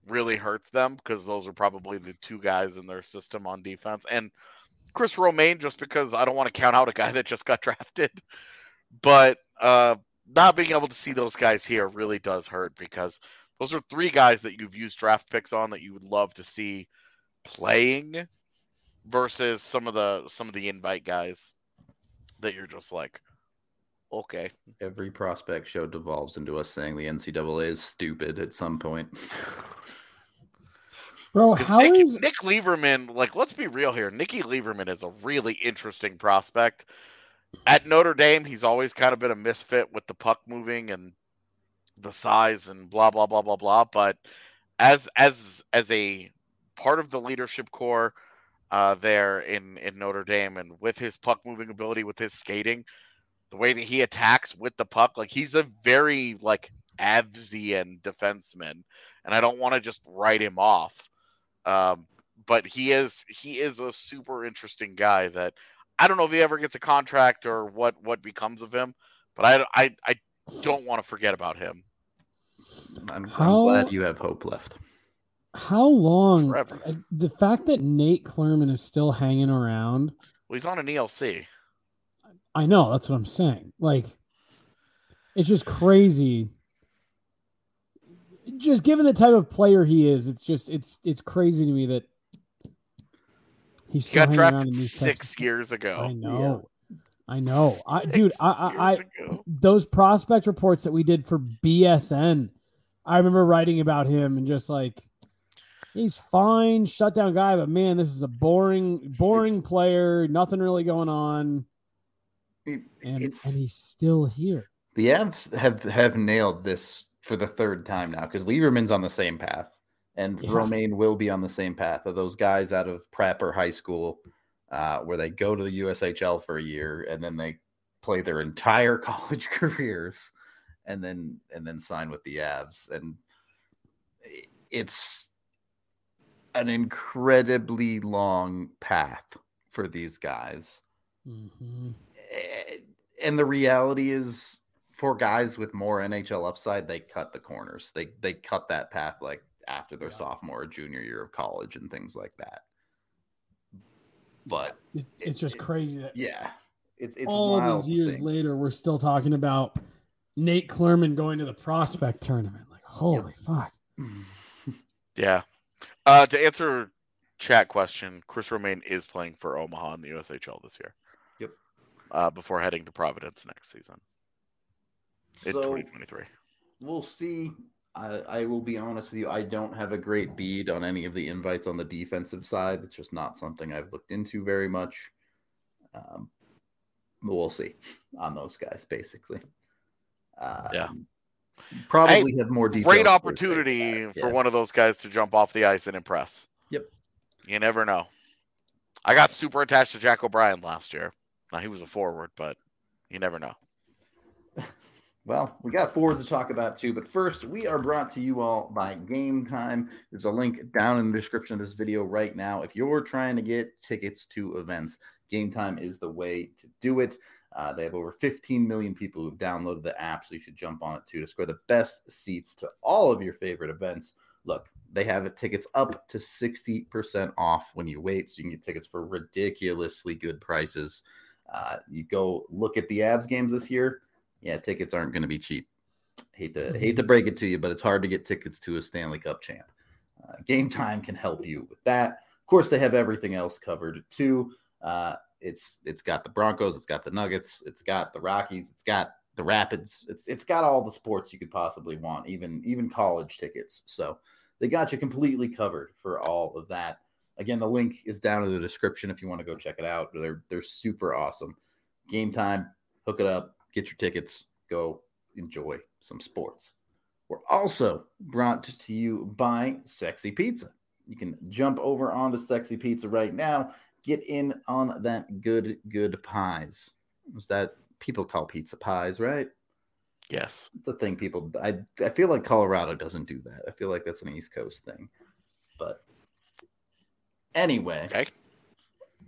really hurts them because those are probably the two guys in their system on defense. And Chris Romain, just because I don't want to count out a guy that just got (laughs) drafted, but uh, not being able to see those guys here really does hurt because those are three guys that you've used draft picks on that you would love to see playing versus some of the some of the invite guys that you're just like okay. Every prospect show devolves into us saying the ncaa is stupid at some point. Bro how Nick, is... nick Leivermann like let's be real here. Nicky Leivermann is a really interesting prospect. At notre dame he's always kind of been a misfit with the puck moving and the size and blah blah blah blah blah. But as as as a part of the leadership core uh, there in in Notre Dame, and with his puck moving ability, with his skating, the way that he attacks with the puck, like he's a very like Avsian defenseman, and I don't want to just write him off. Um, but he is he is a super interesting guy that I don't know if he ever gets a contract or what what becomes of him, but I I, I don't want to forget about him. I'm, I'm glad you have hope left. How long? Forever. The fact that Nate Clurman is still hanging around. Well, he's on an ELC. I know. That's what I'm saying. Like, it's just crazy. Just given the type of player he is, it's just it's it's crazy to me that he's still he got drafted six years ago. I know. Yeah. I know. I dude, I I, I those prospect reports that we did for BSN, I remember writing about him and just like he's fine, shutdown guy, but man, this is a boring, boring player. Nothing really going on, it, and, and he's still here. The Avs have have nailed this for the third time now because Leivermann's on the same path, and yeah. Romain will be on the same path of those guys out of prep or high school, uh, where they go to the USHL for a year and then they play their entire (laughs) college careers, and then and then sign with the Avs, and it's an incredibly long path for these guys. Mm-hmm. And the reality is, for guys with more NHL upside, they cut the corners. They they cut that path like after their yeah. sophomore or junior year of college and things like that. But it's, it's just it, crazy that yeah, it, it's all these years thing. later we're still talking about Nate Clurman going to the prospect tournament. Like holy fuck. (laughs) Yeah, uh, to answer chat question, Chris Romain is playing for Omaha in the USHL this year. Uh, before heading to Providence next season in so, 2023. We'll see. I, I will be honest with you. I don't have a great bead on any of the invites on the defensive side. It's just not something I've looked into very much. Um, we'll see on those guys, basically. Um, yeah. Probably have more details. Great opportunity for yeah. one of those guys to jump off the ice and impress. Yep. You never know. I got super attached to Jack O'Brien last year. Now he was a forward, but you never know. (laughs) Well, we got forward to talk about too, but first, we are brought to you all by Game Time. There's a link down in the description of this video right now. If you're trying to get tickets to events, Game Time is the way to do it. Uh, they have over 15 million people who've downloaded the app, so you should jump on it too to score the best seats to all of your favorite events. Look, they have tickets up to 60% off when you wait, so you can get tickets for ridiculously good prices. Uh, you go look at the Avs games this year. Yeah, tickets aren't going to be cheap. Hate to hate to break it to you, but it's hard to get tickets to a Stanley Cup champ. Uh, Game Time can help you with that. Of course, they have everything else covered too. Uh, it's it's got the Broncos, it's got the Nuggets, it's got the Rockies, it's got the Rapids. It's it's got all the sports you could possibly want, even even college tickets. So they got you completely covered for all of that. Again, the link is down in the description if you want to go check it out. They're they're super awesome. Game time, hook it up, get your tickets, go enjoy some sports. We're also brought to you by Sexy Pizza. You can jump over onto Sexy Pizza right now get in on that good, good pies. Is that people call pizza pies, right? Yes. It's a thing people I I feel like Colorado doesn't do that. I feel like that's an East Coast thing. But anyway, Okay.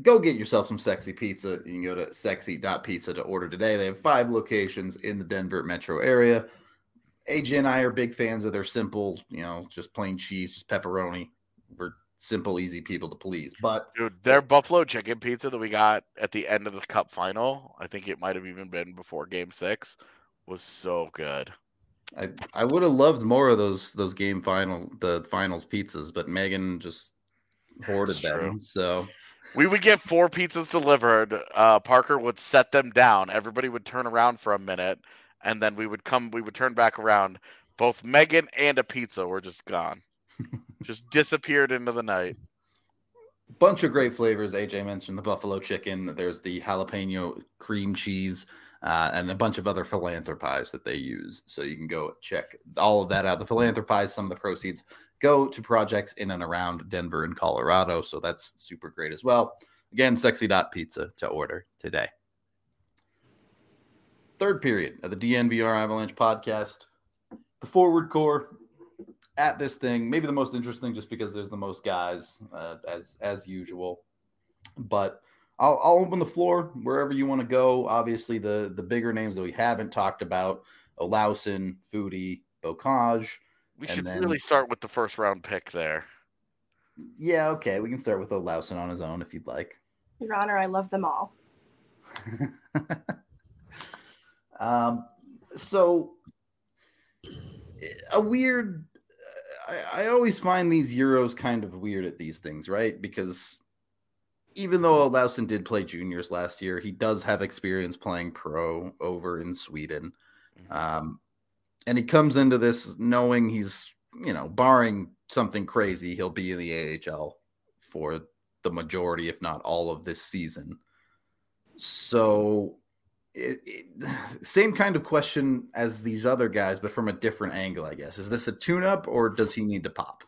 go get yourself some sexy pizza. You can go to sexy.pizza to order today. They have five locations in the Denver metro area. AJ and I are big fans of their simple, you know, just plain cheese, just pepperoni. We're simple, easy people to please. But Dude, their buffalo chicken pizza that we got at the end of the cup final, I think it might have even been before game six, was so good. I, I would have loved more of those those game final the finals pizzas, but Megan just hoarded them. true. So We would get four pizzas delivered. Uh, Parker would set them down. Everybody would turn around for a minute, and then we would come. We would turn back around. Both Megan and a pizza were just gone, (laughs) just disappeared into the night. bunch of great flavors. AJ mentioned the buffalo chicken. There's the jalapeno cream cheese, uh, and a bunch of other philanthropies that they use. So you can go check all of that out. The philanthropies, some of the proceeds go to projects in and around Denver and Colorado. So that's super great as well. Again, sexy.pizza to order today. Third period of the DNVR Avalanche podcast. The forward core at this thing, maybe the most interesting just because there's the most guys uh, as as usual. But I'll, I'll open the floor wherever you want to go. Obviously, the the bigger names that we haven't talked about: Olausson, Foudy, Beaucage. We And should then- really start with the first round pick there. Yeah, okay, we can start with Olausson on his own if you'd like. Your Honor, I love them all. (laughs) um, so a weird. I, I always find these Euros kind of weird at these things, right? Because even though Olausson did play juniors last year, he does have experience playing pro over in Sweden. Um, and he comes into this knowing he's, you know, barring something crazy, he'll be in the AHL for the majority, if not all of this season. So, it, it, (sighs) same kind of question as these other guys, but from a different angle, I guess. Is this a tune up or does he need to pop?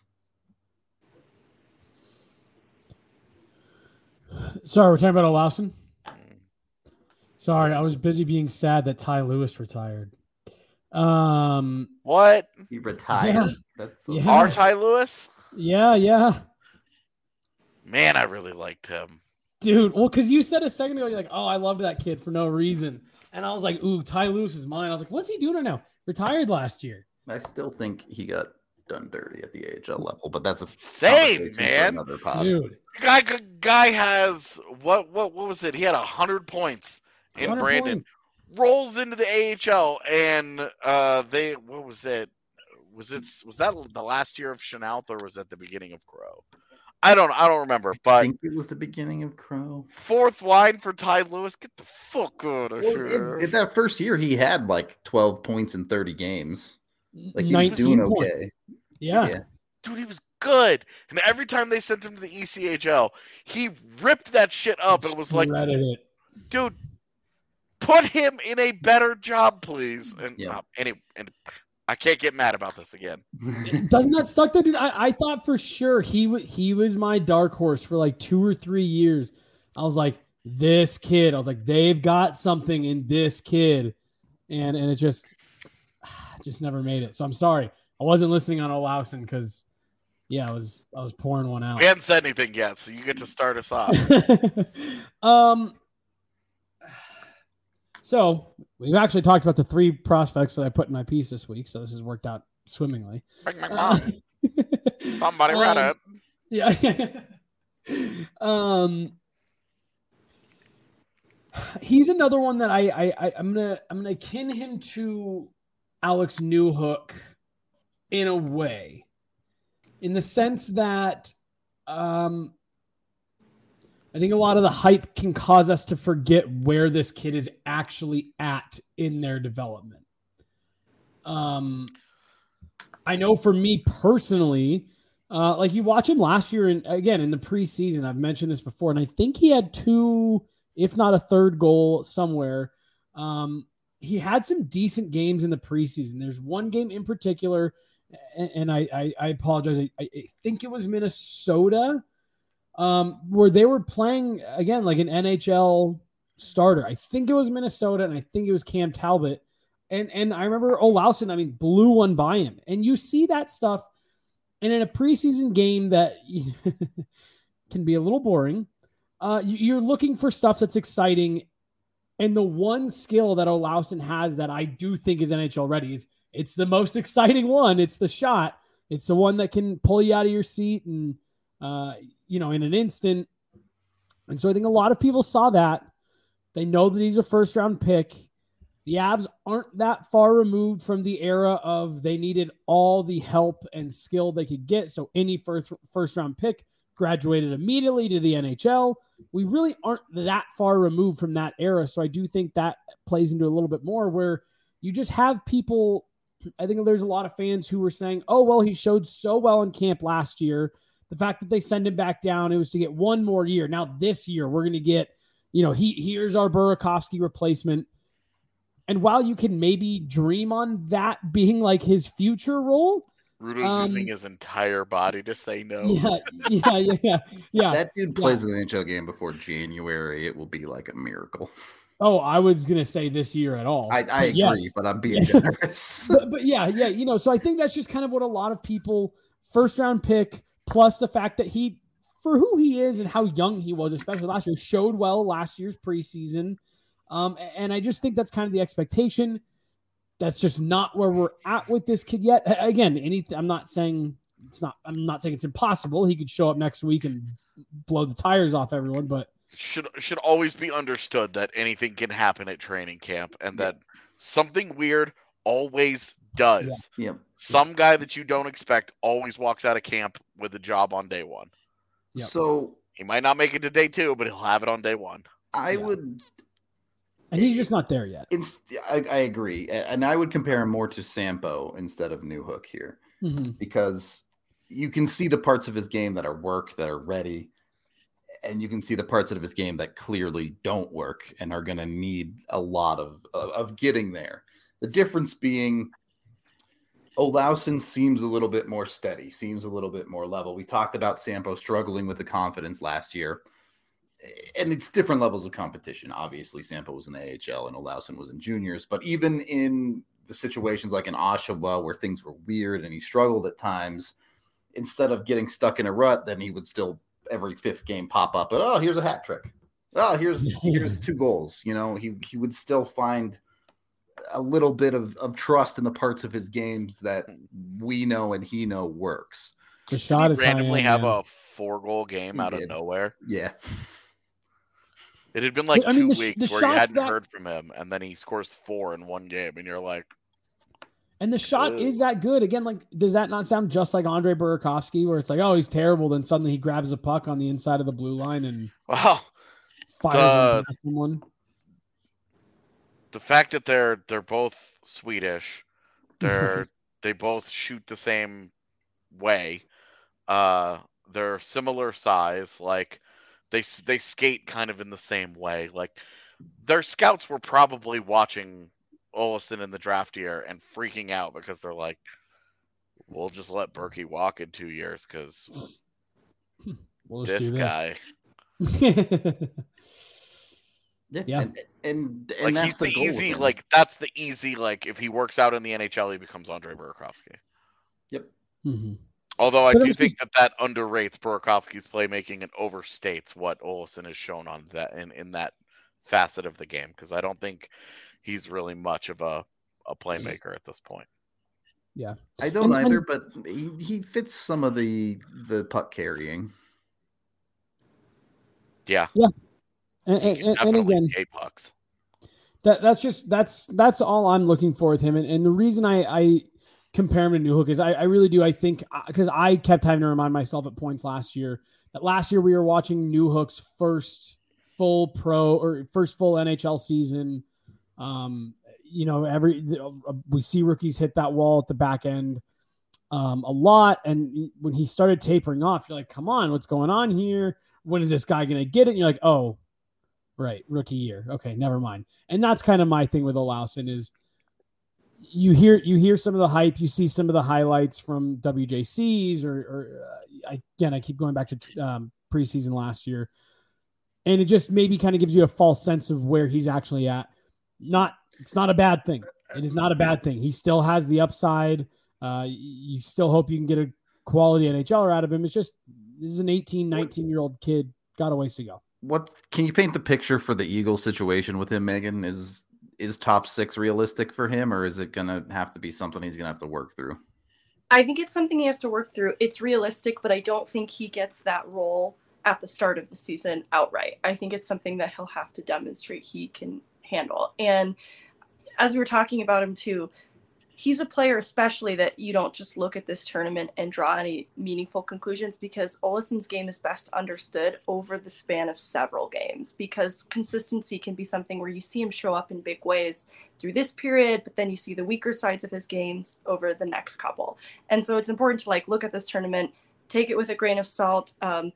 Sorry, we're talking about Olausson. Sorry, I was busy being sad that Ty Lewis retired. Um, What? He retired. Yeah. That's so Yeah. Our Ty Lewis? yeah, yeah, Man, I really liked him. dude. Well, because you said a second ago, you're like, "Oh, I loved that kid for no reason," and I was like, "Ooh, Ty Lewis is mine." I was like, "What's he doing right now? Retired last year." I still think he got done dirty at the AHL level, but that's a Same, man. Another pod. Dude, Guy, guy has what? What? What was it? He had hundred points in 100 Brandon. points. Rolls into the AHL, and uh, they what was it? Was it was that the last year of Chenault or was that the beginning of Crow? I don't I don't remember, I but think it was the beginning of Crow. fourth line for Ty Lewis. Get the fuck out of Well, here. in, in that first year, he had like 12 points in 30 games. Like he was doing points. okay. Yeah. Yeah. Dude, he was good. And every time they sent him to the ECHL, he ripped that shit up and was like, it. dude, put him in a better job, please. And Yeah. uh, any and I can't get mad about this again. (laughs) Doesn't that suck though, dude? I, I thought for sure he w- he was my dark horse for like two or three years. I was like, this kid. I was like, they've got something in this kid, and and it just (sighs) just never made it. So I'm sorry. I wasn't listening on Olausson because yeah, I was I was pouring one out. We hadn't said anything yet, so you get to start us off. (laughs) um. So we've actually talked about the three prospects that I put in my piece this week. So this has worked out swimmingly. Bring my Uh, mom. Somebody read um, it. Yeah. (laughs) um he's another one that I, I I I'm gonna I'm gonna kin him to Alex Newhook in a way. In the sense that um I think a lot of the hype can cause us to forget where this kid is actually at in their development. Um I know for me personally, uh, like you watch him last year, and again in the preseason, I've mentioned this before, and I think he had two, if not a third goal somewhere. Um, he had some decent games in the preseason. There's one game in particular, and, and I, I, I apologize. I, I think it was Minnesota, um, where they were playing again like an NHL starter. I think it was Minnesota, and I think it was Cam Talbot. And and I remember Olausson, I mean, blew one by him. And you see that stuff. And in a preseason game that (laughs) can be a little boring, uh, you're looking for stuff that's exciting. And the one skill that Olausson has that I do think is NHL ready is it's the most (laughs) exciting one. It's the shot. It's the one that can pull you out of your seat and uh, you know in an instant. And so I think a lot of people saw that. They know that he's a first round pick. The Avs aren't that far removed from the era of they needed all the help and skill they could get. So any first first round pick graduated immediately to the NHL. We really aren't that far removed from that era. So I do think that plays into a little bit more where you just have people. I think there's a lot of fans who were saying, oh, well, he showed so well in camp last year. The fact that they send him back down, it was to get one more year. Now, this year, we're going to get, you know, he here's our Burakovsky replacement. And while you can maybe dream on that being like his future role, Rudo's um, using his entire body to say no. (laughs) Yeah, yeah, yeah, yeah. yeah. that dude plays yeah. an NHL game before January. It will be like a miracle. Oh, I was gonna say this year at all. I, I agree, yes. but I'm being (laughs) generous. but, but yeah, yeah, you know, so I think that's just kind of what a lot of people first round pick plus the fact that he for who he is and how young he was, especially last year, showed well last year's preseason. Um, and I just think that's kind of the expectation. That's just not where we're at with this kid yet. Again, any I'm not saying it's not I'm not saying it's impossible. He could show up next week and blow the tires off everyone, but should should always be understood that anything can happen at training camp and that something weird always does. Yeah. Some guy that you don't expect always walks out of camp with a job on day one. Yep. So he might not make it to day two, but he'll have it on day one. I yeah. would and he's just not there yet. It's, I, I, agree, and I would compare him more to Sampo instead of Newhook here, mm-hmm. because you can see the parts of his game that are work that are ready, and you can see the parts of his game that clearly don't work and are going to need a lot of, of, of getting there. The difference being. Olausson seems a little bit more steady, seems a little bit more level. We talked about Sampo struggling with the confidence last year and it's different levels of competition. Obviously, Sampo was in the AHL and Olausson was in juniors, but even in the situations like in Oshawa where things were weird and he struggled at times, instead of getting stuck in a rut, then he would still every fifth game pop up. But oh, here's a hat trick. Oh, here's here's (laughs) two goals. You know, he he would still find a little bit of, of trust in the parts of his games that we know and he know works. The shot is randomly have a four goal game he out did. of nowhere. Yeah. It had been like I two mean, the, weeks the where you hadn't that... heard from him, and then he scores four in one game, and you're like, and the shot Ugh. is that good. Again, like, does that not sound just like Andre Burakovsky, where it's like, oh, he's terrible, then suddenly he grabs a puck on the inside of the blue line and wow, fires the, someone. The fact that they're they're both Swedish, (laughs) they're they both shoot the same way. Uh, they're similar size. Like they they skate kind of in the same way. Like their scouts were probably watching Olausson in the draft year and freaking out because they're like, "We'll just let Berkey walk in two years because (laughs) we'll this, this guy." (laughs) yeah, yeah. And, and, and like he's the, the easy, like that's the easy, like if he works out in the NHL, he becomes Andre Burakovsky. Yep. Mm-hmm. Although I do think just... that that underrates Burakovsky's playmaking and overstates what Olausson has shown on that in, in that facet of the game because I don't think he's really much of a, a playmaker at this point. Yeah, I don't and, either, and... but he, he fits some of the the puck carrying. Yeah, yeah, and, and, and again, pucks. That that's just that's that's all I'm looking for with him, and, and the reason I I compare him to Newhook is I, I really do. I think because uh, I kept having to remind myself at points last year that last year we were watching Newhook's first full pro or first full NHL season. Um, you know, every uh, we see rookies hit that wall at the back end um, a lot, and when he started tapering off, you're like, "Come on, what's going on here? When is this guy going to get it?" And you're like, "Oh, right, rookie year. Okay, never mind." And that's kind of my thing with Olausson is you hear you hear some of the hype, you see some of the highlights from WJCs, or, or uh, again, I keep going back to um, preseason last year. and it just maybe kind of gives you a false sense of where he's actually at. Not it's not a bad thing. It is not a bad thing. He still has the upside. Uh, you still hope you can get a quality NHLer out of him. It's just this is an 18, 19 year old kid. Got a ways to go. What can you paint the picture for the Eagles situation with him, Megan? Is is top six realistic for him, or is it gonna have to be something he's gonna have to work through? I think it's something he has to work through. It's realistic, but I don't think he gets that role at the start of the season outright. I think it's something that he'll have to demonstrate he can handle. And as we were talking about him too, he's a player especially that you don't just look at this tournament and draw any meaningful conclusions because Olausson's game is best understood over the span of several games because consistency can be something where you see him show up in big ways through this period but then you see the weaker sides of his games over the next couple. And so it's important to like look at this tournament take it with a grain of salt um,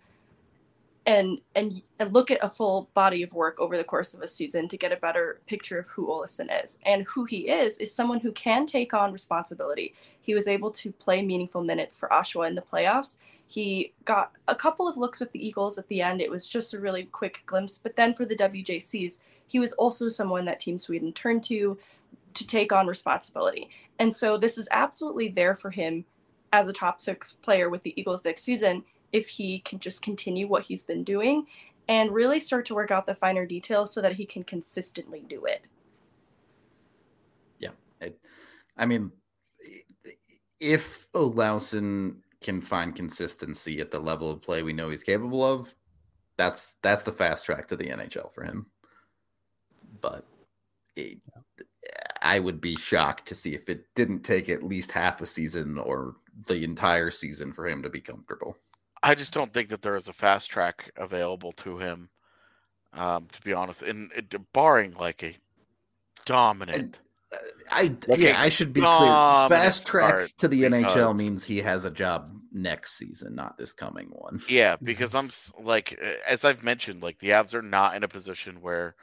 and and and look at a full body of work over the course of a season to get a better picture of who Olausson is. And who he is is someone who can take on responsibility. He was able to play meaningful minutes for Oshawa in the playoffs. He got a couple of looks with the Eagles at the end. It was just a really quick glimpse. But then for the WJCs, he was also someone that Team Sweden turned to to take on responsibility. And so this is absolutely there for him as a top six player with the Eagles next season if he can just continue what he's been doing and really start to work out the finer details so that he can consistently do it. Yeah. I, I mean, if Olausson can find consistency at the level of play we know he's capable of, that's that's the fast track to the NHL for him. But it, I would be shocked to see if it didn't take at least half a season or the entire season for him to be comfortable. I just don't think that there is a fast track available to him. Um, to be honest, and it, barring like a dominant. Uh, I like yeah, I should be clear. Fast track to the because, NHL means he has a job next season, not this coming one. Yeah, (laughs) because I'm like as I've mentioned, like the Avs are not in a position where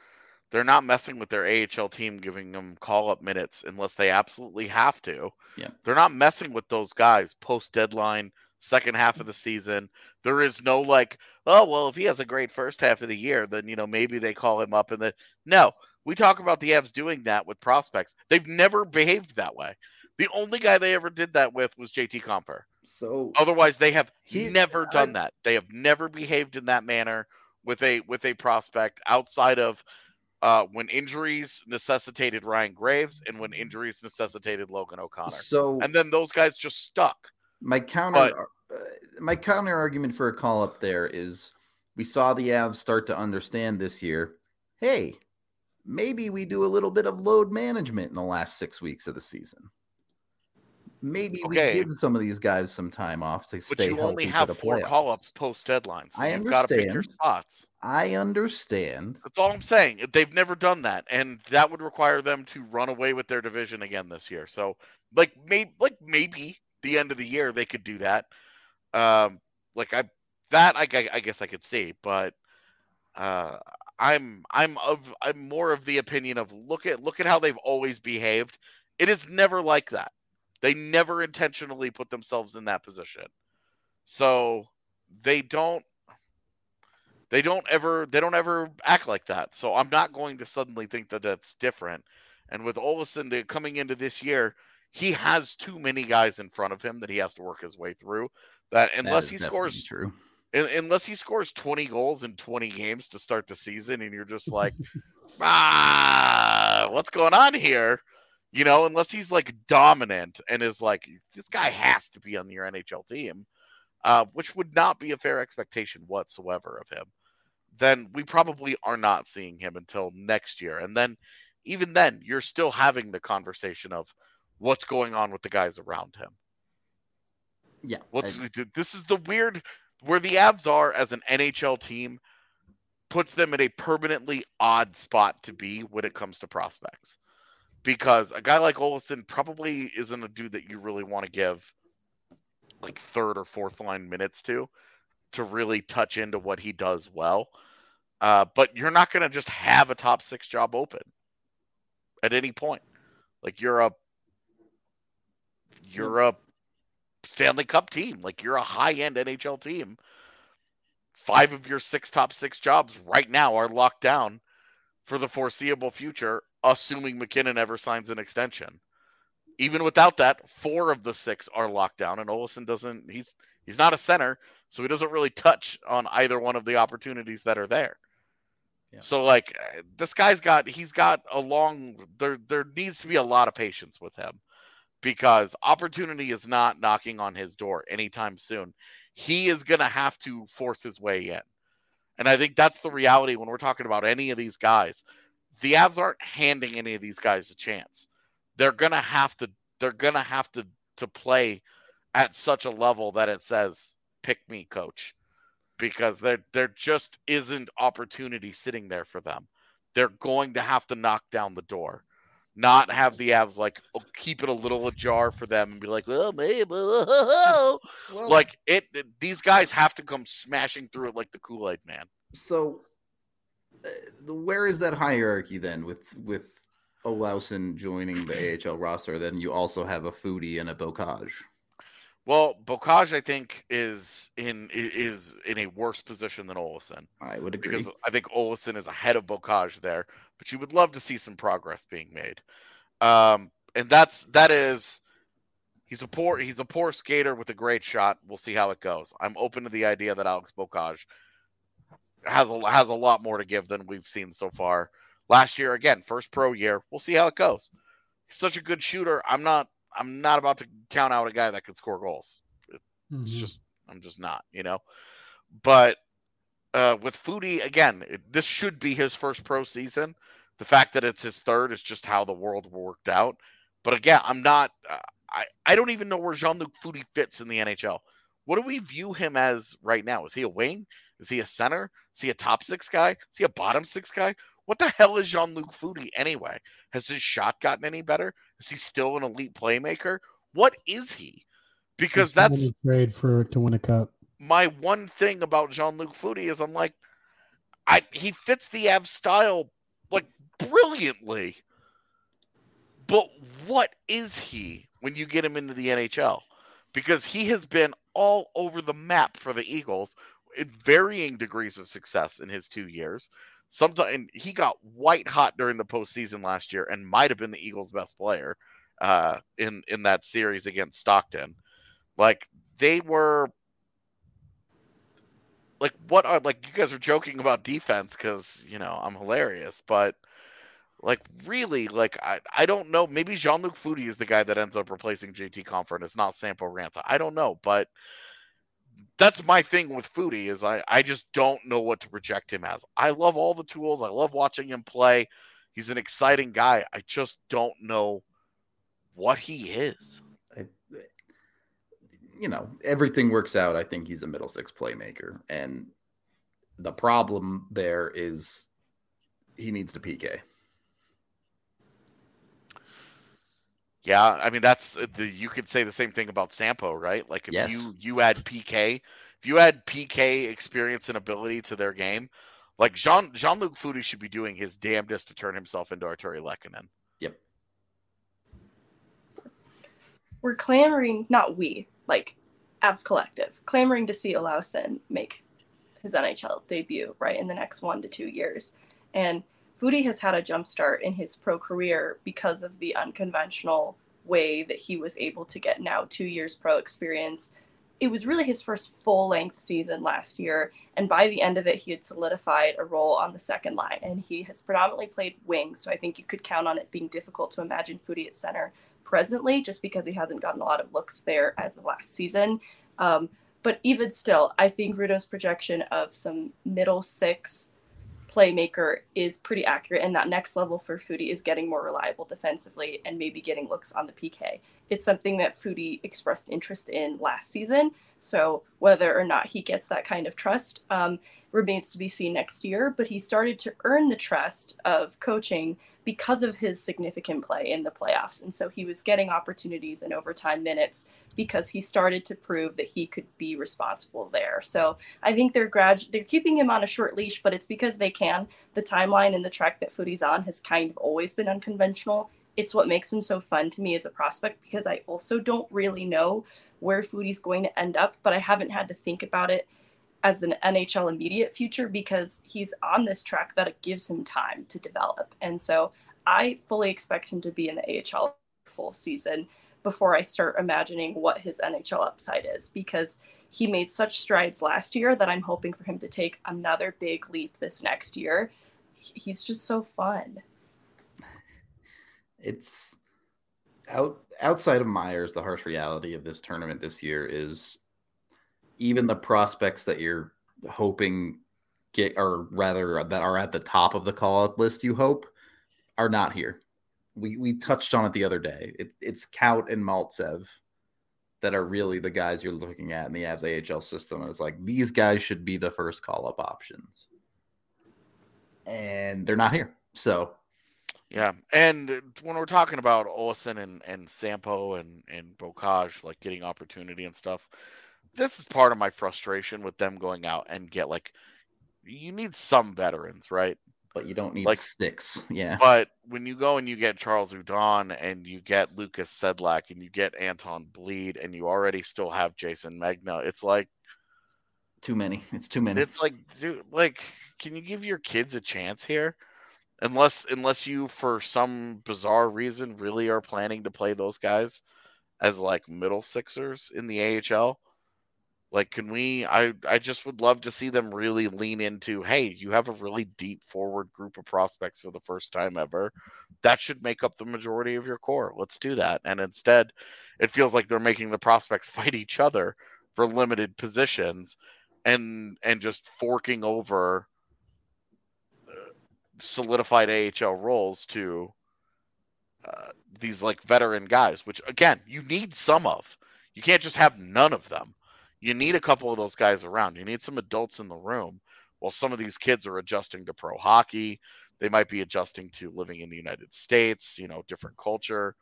they're not messing with their AHL team, giving them call up minutes unless they absolutely have to. Yeah, they're not messing with those guys post deadline second half of the season. There is no like, oh well, if he has a great first half of the year, then you know maybe they call him up and then no. We talk about the Avs doing that with prospects. They've never behaved that way. The only guy they ever did that with was JT Compher. So otherwise, they have he, never done I, that. They have never behaved in that manner with a with a prospect outside of uh, when injuries necessitated Ryan Graves and when injuries necessitated Logan O'Connor. So and then those guys just stuck. My counter, but, uh, my counter argument for a call up there is we saw the Avs start to understand this year. Hey, maybe we do a little bit of load management in the last six weeks of the season. Maybe okay. we give some of these guys some time off to but stay you only have four call ups post deadlines. So I understand. Got to pick your spots. I understand. That's all I'm saying. They've never done that, and that would require them to run away with their division again this year. So, like, maybe, like maybe the end of the year they could do that. Um, like I that I, I guess I could see, but uh, I'm I'm of I'm more of the opinion of look at look at how they've always behaved. It is never like that. They never intentionally put themselves in that position. So they don't they don't ever they don't ever act like that. So I'm not going to suddenly think that that's different. And with Olausson coming into this year, he has too many guys in front of him that he has to work his way through. That unless that he scores true. Unless he scores 20 goals in 20 games to start the season, and you're just like, (laughs) ah, what's going on here? You know, unless he's like dominant and is like, this guy has to be on your NHL team, uh, which would not be a fair expectation whatsoever of him, then we probably are not seeing him until next year. And then, even then, you're still having the conversation of, what's going on with the guys around him. Yeah. What's I... this is the weird where the Avs are as an NHL team puts them in a permanently odd spot to be when it comes to prospects. Because a guy like Olausson probably isn't a dude that you really want to give like third or fourth line minutes to to really touch into what he does well. Uh, but you're not going to just have a top six job open at any point. Like you're a you're mm. a Stanley Cup team. Like you're a high end NHL team. five of your six top six jobs right now are locked down for the foreseeable future, assuming MacKinnon ever signs an extension. Even without that, four of the six are locked down, and Olausson doesn't. He's he's not a center, so he doesn't really touch on either one of the opportunities that are there. Yeah. So like this guy's got he's got a long there there needs to be a lot of patience with him because opportunity is not knocking on his door anytime soon. He is going to have to force his way in. And I think that's the reality when we're talking about any of these guys. The Avs aren't handing any of these guys a chance. They're going to have to they're going to have to to play at such a level that it says pick me coach because there there just isn't opportunity sitting there for them. They're going to have to knock down the door, not have the Avs like oh, keep it a little ajar for them and be like, well, maybe, (laughs) well, like it, it. These guys have to come smashing through it like the Kool Aid Man. So, uh, where is that hierarchy then with with Olausson joining the AHL roster? Then you also have a Foudy and a Beaucage. Well, Beaucage, I think, is in is in a worse position than Olausson. I would agree because I think Olausson is ahead of Beaucage there, but you would love to see some progress being made. Um, and that's that is he's a poor he's a poor skater with a great shot. We'll see how it goes. I'm open to the idea that Alex Beaucage has a has a lot more to give than we've seen so far. Last year, again, first pro year. We'll see how it goes. He's such a good shooter. I'm not I'm not about to count out a guy that can score goals. It's mm-hmm. just I'm just not, you know. But uh, with Foudy again, it, this should be his first pro season. The fact that it's his third is just how the world worked out. But again, I'm not. Uh, I I don't even know where Jean Luc Foudy fits in the NHL. What do we view him as right now? Is he a wing? Is he a center? Is he a top six guy? Is he a bottom six guy? What the hell is Jean Luc Foudy anyway? Has his shot gotten any better? Is he still an elite playmaker? What is he? Because He's that's trade for to win a cup. My one thing about Jean Luc Foudy is I'm like, I he fits the Av style like brilliantly. But what is he when you get him into the NHL? Because he has been all over the map for the Eagles in varying degrees of success in his two years. Sometimes he got white hot during the postseason last year and might have been the Eagles' best player uh, in in that series against Stockton. Like they were like what are like you guys are joking about defense because you know I'm hilarious, but like really like I, I don't know maybe Jean-Luc Foudy is the guy that ends up replacing JT Compher it's not Sampo Ranta. I don't know, but that's my thing with Foudy is I, I just don't know what to project him as. I love all the tools. I love watching him play. He's an exciting guy. I just don't know what he is. I, you know, everything works out. I think he's a middle six playmaker. And the problem there is he needs to PK. Yeah, I mean that's uh, the you could say the same thing about Sampo, right? Like if yes. you you add PK, if you add PK experience and ability to their game, like Jean Jean Luc Foudy should be doing his damnedest to turn himself into Artturi Lehkonen. Yep. We're clamoring, not we, like Avs Collective, clamoring to see Olausson make his NHL debut right in the next one to two years, and Foudy has had a jump start in his pro career because of the unconventional way that he was able to get now two years pro experience. It was really his first full length season last year, and by the end of it, he had solidified a role on the second line. And he has predominantly played wing, so I think you could count on it being difficult to imagine Foudy at center presently, just because he hasn't gotten a lot of looks there as of last season. Um, but even still, I think Rudo's projection of some middle six playmaker is pretty accurate, and that next level for Foudy is getting more reliable defensively and maybe getting looks on the PK. It's something that Foudy expressed interest in last season. So whether or not he gets that kind of trust um, remains to be seen next year. But he started to earn the trust of coaching because of his significant play in the playoffs, and so he was getting opportunities and overtime minutes because he started to prove that he could be responsible there. So I think they're grad they're keeping him on a short leash, but it's because they can. The timeline and the track that Foudy's on has kind of always been unconventional. It's what makes him so fun to me as a prospect because I also don't really know where Foudy's going to end up, but I haven't had to think about it as an NHL immediate future because he's on this track that it gives him time to develop. And so I fully expect him to be in the AHL full season before I start imagining what his NHL upside is because he made such strides last year that I'm hoping for him to take another big leap this next year. He's just so fun. It's out outside of Meyers, the harsh reality of this tournament this year is even the prospects that you're hoping get, or rather that are at the top of the call up list, you hope, are not here. We we touched on it the other day. It, it's Kaut and Maltsev that are really the guys you're looking at in the Avs AHL system. And it's like these guys should be the first call up options, and they're not here. So yeah, and when we're talking about Olausson and and Sampo and and Beaucage like getting opportunity and stuff, this is part of my frustration with them going out and get like you need some veterans, right? But you don't need like six. Yeah. But when you go and you get Charles Hudon and you get Lukas Sedlak and you get Anton Blidh and you already still have Jason Megna, it's like too many. It's too many. It's like dude, like can you give your kids a chance here? Unless unless you for some bizarre reason really are planning to play those guys as like middle sixers in the AHL like, can we? I I just would love to see them really lean into. Hey, you have a really deep forward group of prospects for the first time ever. That should make up the majority of your core. Let's do that. And instead, it feels like they're making the prospects (laughs) fight each other for limited positions, and and just forking over solidified AHL roles to uh, these like veteran guys, which again you need some of. You can't just have none of them you need a couple of those guys around. You need some adults in the room while some of these kids are adjusting to pro hockey. They might be adjusting to living in the United States, you know, different culture,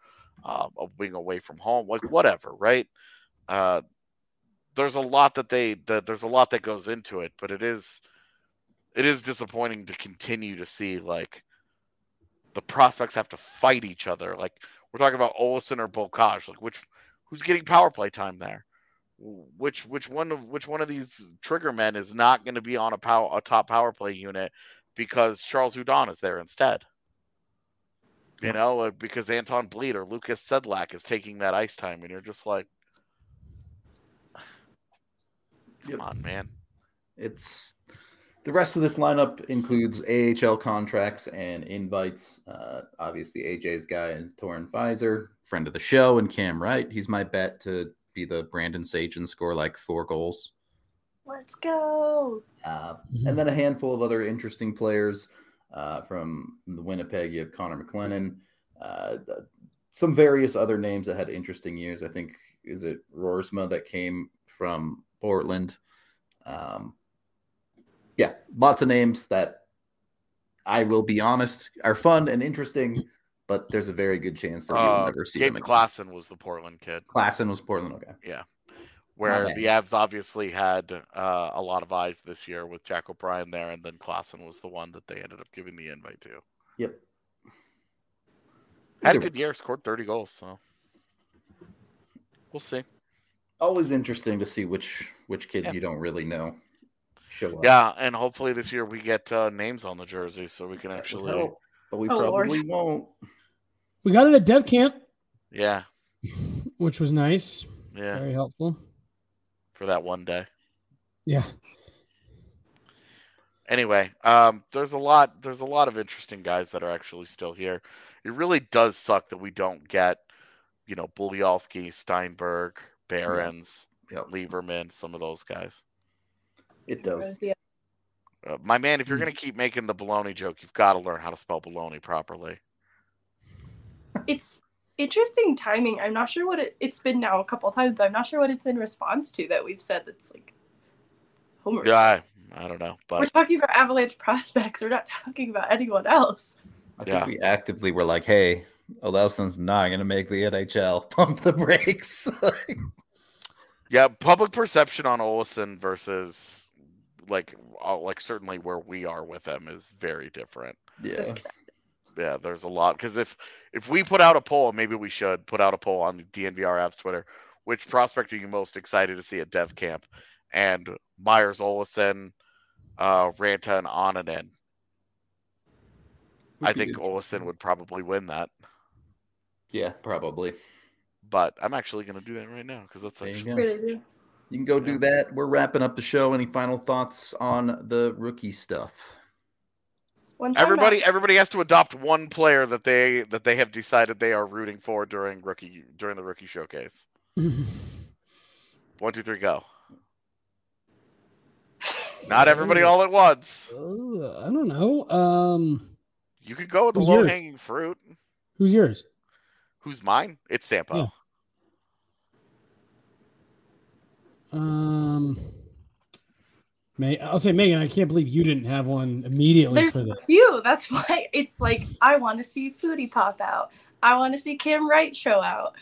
uh, being away from home, like whatever, right? Uh, there's a lot that they that there's a lot that goes into it, but it is it is disappointing to continue to see like the prospects have to fight each other. Like we're talking about Olausson or Beaucage, like which who's getting power play time there? which which one of which one of these trigger men is not going to be on a power a top power play unit because Charles Hudon is there instead. You know, uh, because Anton Blidh or Lukas Sedlak is taking that ice time, and you're just like, (sighs) come yep. on, man. It's the rest of this lineup includes AHL contracts and invites. Uh, obviously, AJ's guy is Tarun Fizer, friend of the show, and Cam Wright. He's my bet to be the Brandon Sage and score like four goals. Let's go. Uh, and then a handful of other interesting players uh, from the Winnipeg. You have Connor McClennon. Uh, some various other names that had interesting years. I think is it Roorsma that came from Portland. Um, yeah, lots of names that I will be honest are fun and interesting but there's a very good chance that you'll uh, never see Gabe them again. Klassen was the Portland kid. Klassen was Portland, okay. Yeah. Where the Avs obviously had uh, a lot of eyes this year with Jack O'Brien there, and then Klassen was the one that they ended up giving the invite to. Yep. Had a good year, scored 30 goals, so we'll see. Always interesting to see which which kids yeah. you don't really know show up. Yeah, and hopefully this year we get uh, names on the jersey so we can actually but we oh, probably Lord. won't. We got it at Dev Camp. Yeah. Which was nice. Yeah. Very helpful. For that one day. Yeah. Anyway, um, there's a lot there's a lot of interesting guys that are actually still here. It really does suck that we don't get, you know, Bulyalski, Steinberg, Behrens, yeah. yep. Lieberman, some of those guys. It does. Uh, my man, if you're going (laughs) to keep making the baloney joke, you've got to learn how to spell baloney properly. It's interesting timing. I'm not sure what it, it's been now a couple times, but I'm not sure what it's in response to that we've said that's like Homer. Yeah, I, I, don't know. But we're talking about Avalanche prospects. We're not talking about anyone else. I think yeah. we actively were like, "Hey, Olausson's not going to make the NHL. (laughs) Pump the brakes." (laughs) yeah, public perception on Olausson versus like like certainly where we are with them is very different. Yeah. Yeah, there's a lot because if if we put out a poll, maybe we should put out a poll on the DNVR Avs Twitter. Which prospect are you most excited to see at Dev Camp? and Meyers Olausson, uh, Ranta, and Annunen. I think Olausson would probably win that. Yeah, probably. But I'm actually going to do that right now because that's actually Great idea. You can go do that. We're wrapping up the show. Any final thoughts on the rookie stuff? Everybody. I- Everybody has to adopt one player that they that they have decided they are rooting for during rookie during the rookie showcase. (laughs) One, two, three, go. (laughs) Not everybody all at once. Uh, I don't know. Um, You could go with the Who's low yours? hanging fruit. who's yours? Who's mine? It's Sampo. Yeah. Um, May I'll say Megan. I can't believe you didn't have one immediately There's for a few. That's (laughs) why it's like I want to see Foudy pop out. I want to see Cam Wright show out.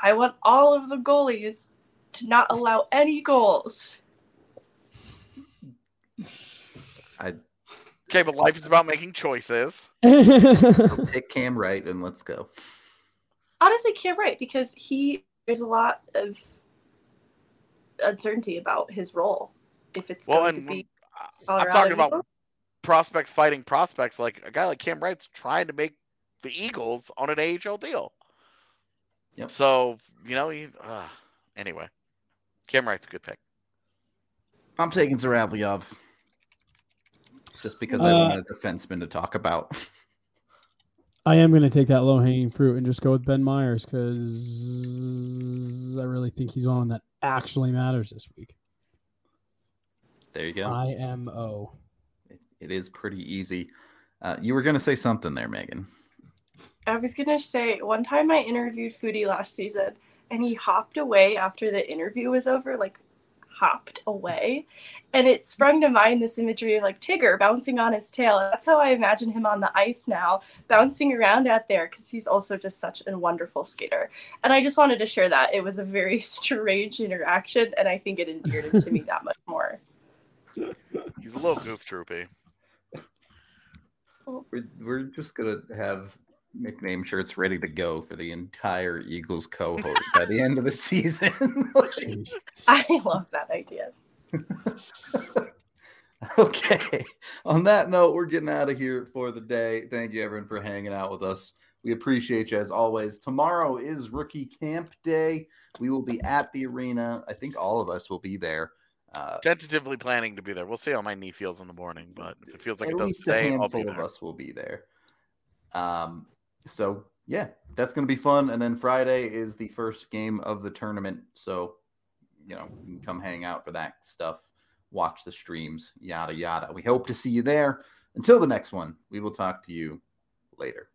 I want all of the goalies to not allow any goals. I Okay, but life is about making choices. (laughs) pick Cam Wright and let's go. Honestly, Cam Wright because he there's a lot of uncertainty about his role. If it's Well, going to be I'm Colorado talking about prospects fighting prospects. Like a guy like Cam Wright's trying to make the Eagles on an AHL deal. Yep. So you know, he, uh, anyway, Cam Wright's a good pick. I'm taking Zaravyov just because I Uh, want a defenseman to talk about. (laughs) I am going to take that low hanging fruit and just go with Ben Meyers because I really think he's on that actually matters this week. There you go. IMO. It, it is pretty easy. Uh, you were going to say something there, Megan. I was gonna say one time I interviewed Foudy last season and he hopped away after the interview was over, like hopped away. And it sprung to mind this imagery of like Tigger bouncing on his tail. That's how I imagine him on the ice now, bouncing around out there because he's also just such a wonderful skater. And I just wanted to share that. It was a very (laughs) strange interaction and I think it endeared him to me that much more. He's a little goof troopy. We're, we're just going to have nickname shirts ready to go for the entire Eagles cohort by the end of the (laughs) season. (laughs) Jeez. I love that idea. (laughs) okay. On that note, we're getting out of here for the day. Thank you, everyone, for hanging out with us. We appreciate you as always. Tomorrow is rookie camp day. We will be at the arena. I think all of us will be there. Uh, Tentatively planning to be there. We'll see how my knee feels in the morning, but if it feels like at it does least a today, I'll handful be of us will be there. Um, so yeah, that's gonna be fun. And then Friday is the first game of the tournament. So you know, you come hang out for that stuff, watch the streams, yada yada. We hope to see you there. Until the next one, we will talk to you later.